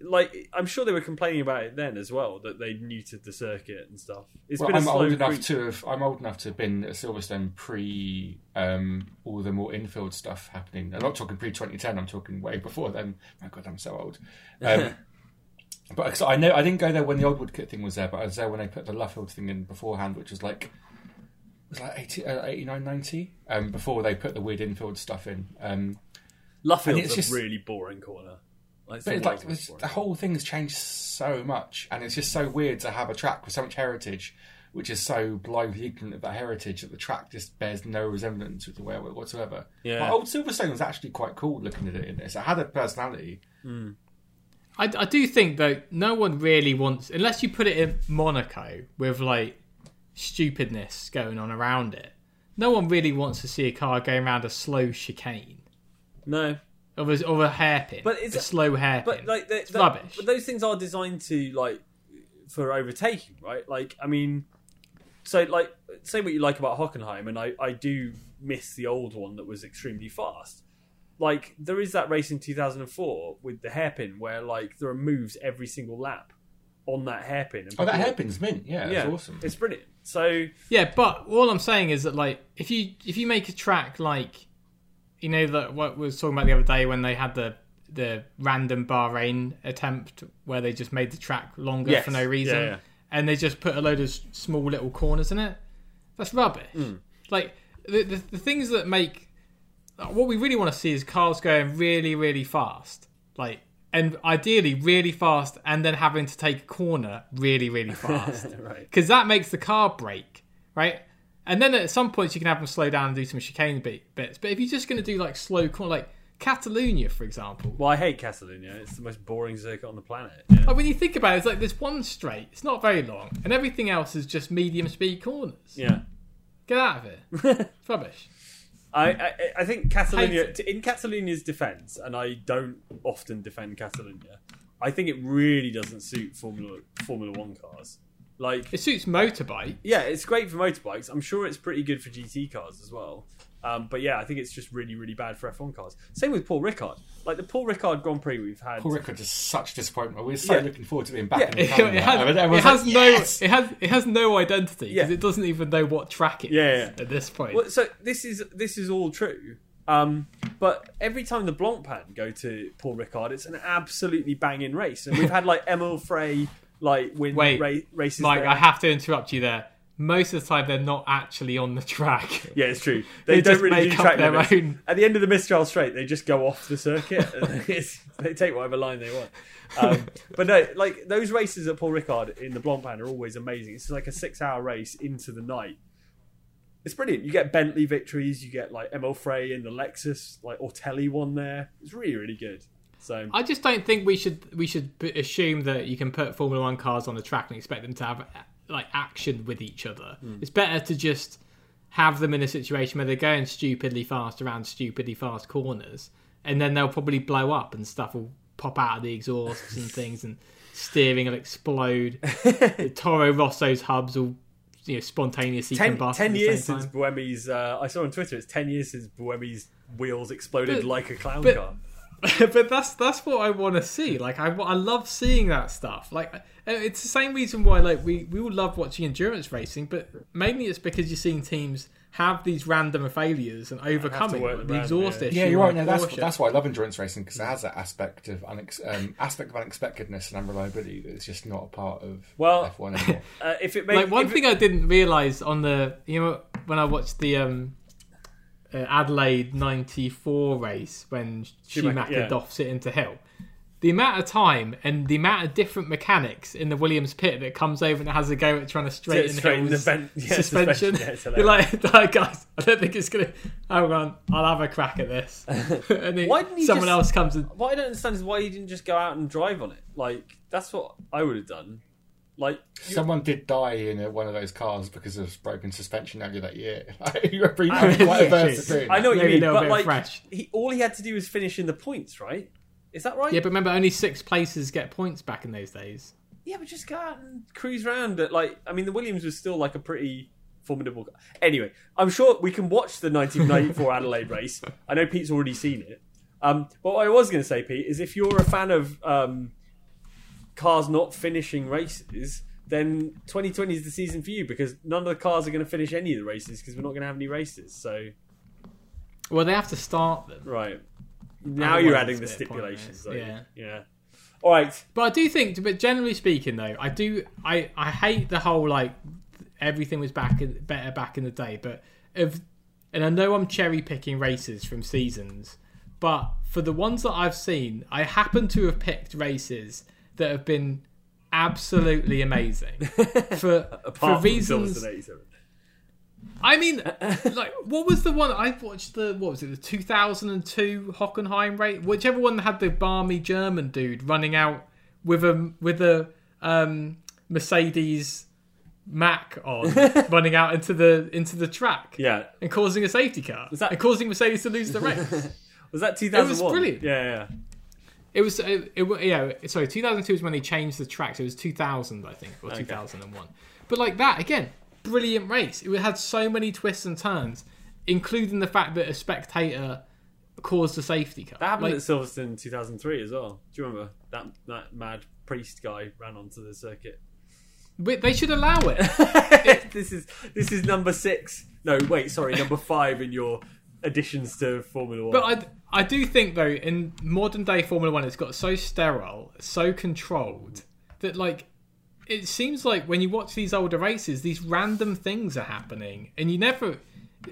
like I'm sure they were complaining about it then as well that they neutered the circuit and stuff. It's Well, been I'm old enough creep. to have. I'm old enough to have been at Silverstone pre um, all the more infield stuff happening. I'm not talking pre 2010. I'm talking way before then. My God, I'm so old. Um, *laughs* but so I know I didn't go there when the old Woodcote thing was there, but I was there when they put the Luffield thing in beforehand, which was like was like 80, uh, 89, 90, um, before they put the weird infield stuff in. Um, Luffield's a just- really boring corner. Like, But it's like it's, the whole thing has changed so much, and it's just so weird to have a track with so much heritage, which is so blindly ignorant of that heritage that the track just bears no resemblance with the way whatsoever. Yeah. My old Silverstone was actually quite cool looking at it in this. It had a personality. Hmm. I, I do think though no one really wants unless you put it in Monaco with like stupidness going on around it. No one really wants to see a car going around a slow chicane no, of a, of a hairpin, But it's- a slow hairpin. But like, the, it's the- rubbish. But those things are designed to like for overtaking, right? Like, I mean, so like, say what you like about Hockenheim, and I I do miss the old one that was extremely fast. Like, there is that race in 2004 with the hairpin where like there are moves every single lap on that hairpin. And Oh, that people- hairpin's mint. Yeah, that's yeah, awesome. It's brilliant. So Yeah, but all I'm saying is that like if you if you make a track like you know that what we was talking about the other day when they had the the random Bahrain attempt where they just made the track longer Yes. for no reason Yeah, yeah. and they just put a load of small little corners in it. That's rubbish. Hmm. Like the, the the things that make what we really want to see is cars going really really fast. Like and ideally really fast and then having to take a corner really really *laughs* fast right. because that makes the car break, right? And then at some points you can have them slow down and do some chicane bit, bits. But if you're just going to do like slow corner, like Catalonia, for example, Well, I hate Catalonia. It's the most boring circuit on the planet. Yeah. like when you think about it, it's like there's one straight, it's not very long, and everything else is just medium speed corners. yeah. Get out of here, it's *laughs* rubbish. I, I, I think Catalonia, in Catalonia's defence, and I don't often defend Catalonia, I think it really doesn't suit Formula Formula One cars. Like, It suits motorbike. yeah, it's great for motorbikes. I'm sure it's pretty good for GT cars as well. Um, but yeah, I think it's just really, really bad for F1 cars. Same with Paul Ricard. Like the Paul Ricard Grand Prix we've had. Paul Ricard is such a disappointment. We're so Yeah. looking forward to being back Yeah. in the It, calendar. it has, it everyone's has like, no, "Yes!" it has, it has no identity because Yeah. it doesn't even know what track it is Yeah, yeah. at this point. Well, so this is this is all true. Um, but every time the Blancpain go to Paul Ricard, it's an absolutely banging race, and we've had like Emil Frey like win Wait, ra- races. Mike, there. I have to interrupt you there. Most of the time, they're not actually on the track. Yeah, it's true. *laughs* They They, don't just really make do up track their limits. own- At the end of the Mistral Straight, they just go off the circuit. and *laughs* they take whatever line they want. Um, *laughs* but no, like those races at Paul Ricard in the Blancpain are always amazing. It's like a six-hour race into the night. It's brilliant. You get Bentley victories. You get like Emil Frey in the Lexus, like Ortelli won there. It's really, really good. So I just don't think we should we should assume that you can put Formula One cars on the track and expect them to have like action with each other. Hmm. It's better to just have them in a situation where they're going stupidly fast around stupidly fast corners, and then they'll probably blow up and stuff will pop out of the exhausts and *laughs* things, and steering will explode. *laughs* the Toro Rosso's hubs will you know spontaneously 10, combust. 10 at the years since. Buemi's. Uh, I saw on Twitter. It's ten years since Buemi's wheels exploded But- like a clown but- car. *laughs* but that's that's what I want to see. Like I, I love seeing that stuff. Like uh, it's the same reason why like we we all love watching endurance racing, but mainly it's because you're seeing teams have these random failures and overcoming them, the the exhaust yeah. issue. Yeah, you're right. on No, that's Porsche. that's why I love endurance racing because it has that aspect of unex- um, aspect of unexpectedness and unreliability that's just not a part of Well, F1 anymore. *laughs* Uh, if it made, like one if it- thing I didn't realize on the you know when I watched the um uh, Adelaide '94 race when Schumacher, Schumacher yeah. doffs it into Hill. The amount of time and the amount of different mechanics in the Williams pit that comes over and has a go at trying to straighten, straighten the Hill's vent- yeah, *laughs* suspension. suspension, yeah, *laughs* like, like, guys, I don't think it's gonna. Hang on, I'll have a crack at this. *laughs* and then Why didn't someone just- else comes and what I don't understand is why he didn't just go out and drive on it. Like that's what I would have done. Like Someone did die in a, one of those cars because of broken suspension earlier that year. *laughs* you were pretty, I- quite yeah, averse to I know what Maybe you mean, but like fresh. he all he had to do was finish in the points, right? Is that right? yeah, but remember, only six places get points back in those days. Yeah, but just go out and cruise around. At, like, I mean, the Williams was still like a pretty formidable. Anyway, I'm sure we can watch the 1994 *laughs* Adelaide race. I know Pete's already seen it. Um, but what I was going to say, Pete, is if you're a fan of um, cars not finishing races, then 2020 is the season for you because none of the cars are going to finish any of the races because we're not going to have any races. So, Well, they have to start them. right now you're adding the stipulations. though. yeah. yeah. All right. But I do think, but generally speaking, though, I do, I, I hate the whole like everything was back in, better back in the day. But if, and I know I'm cherry picking races from seasons, but for the ones that I've seen, I happen to have picked races that have been absolutely amazing *laughs* for for reasons. I mean, like, what was the one I watched? The what was it? The 2002 Hockenheim race, whichever one had the barmy German dude running out with a with a um, Mercedes Mac on, *laughs* running out into the into the track Yeah. and causing a safety car Was that- and causing Mercedes to lose the race. *laughs* Was that 2001? brilliant. Yeah, yeah. It was, it, it, yeah. Sorry, 2002 is when they changed the tracks. It was 2000, I think, or 2001. But like that again, brilliant race. It had so many twists and turns, including the fact that a spectator caused a safety car. That happened Like, at Silverstone in 2003 as well. Do you remember that that mad priest guy ran onto the circuit? they should allow it. *laughs* this is this is number six. No, wait, sorry, number five in your additions to Formula One. But I, I do think though, in modern day Formula One, it's got so sterile, so controlled that like it seems like when you watch these older races, these random things are happening, and you never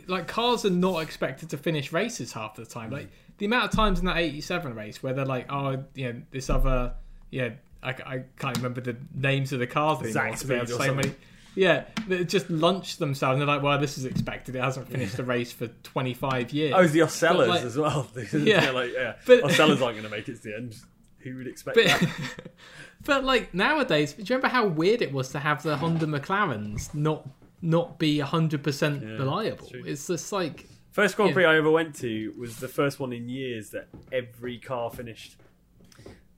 like cars are not expected to finish races half the time. Like the amount of times in that '87 race where they're like, oh, you know, this other, yeah, I, I can't remember the names of the cars anymore. Zach 'cause they have Speed or so something. many. Yeah, they just launched themselves. And they're like, well, this is expected. It hasn't finished the race for 25 years. oh, it's the Osellas like- as well. *laughs* *laughs* Yeah. yeah, like yeah, But- Osellas aren't *laughs* going to make it to the end. Who would expect But, that? but like nowadays, do you remember how weird it was to have the Honda McLarens not not be hundred percent reliable? It's just like First Grand Yeah. Prix I ever went to was the first one in years that every car finished,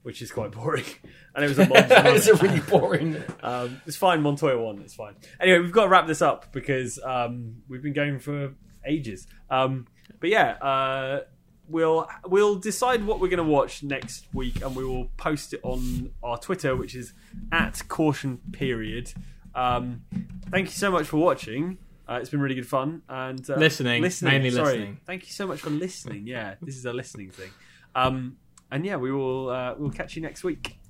which is quite boring. *laughs* And it was a *laughs* it's monster. a really boring. *laughs* um, it's fine. Montoya won. It's fine. Anyway, we've got to wrap this up because um, we've been going for ages. Um, but yeah, uh, we'll we'll decide what we're going to watch next week, and we will post it on our Twitter, which is at caution period. Um, thank you so much for watching. Uh, it's been really good fun and uh, Listening, mainly sorry. listening. Thank you so much for listening. Yeah, this is a listening thing. Um, and yeah, we will uh, we'll catch you next week.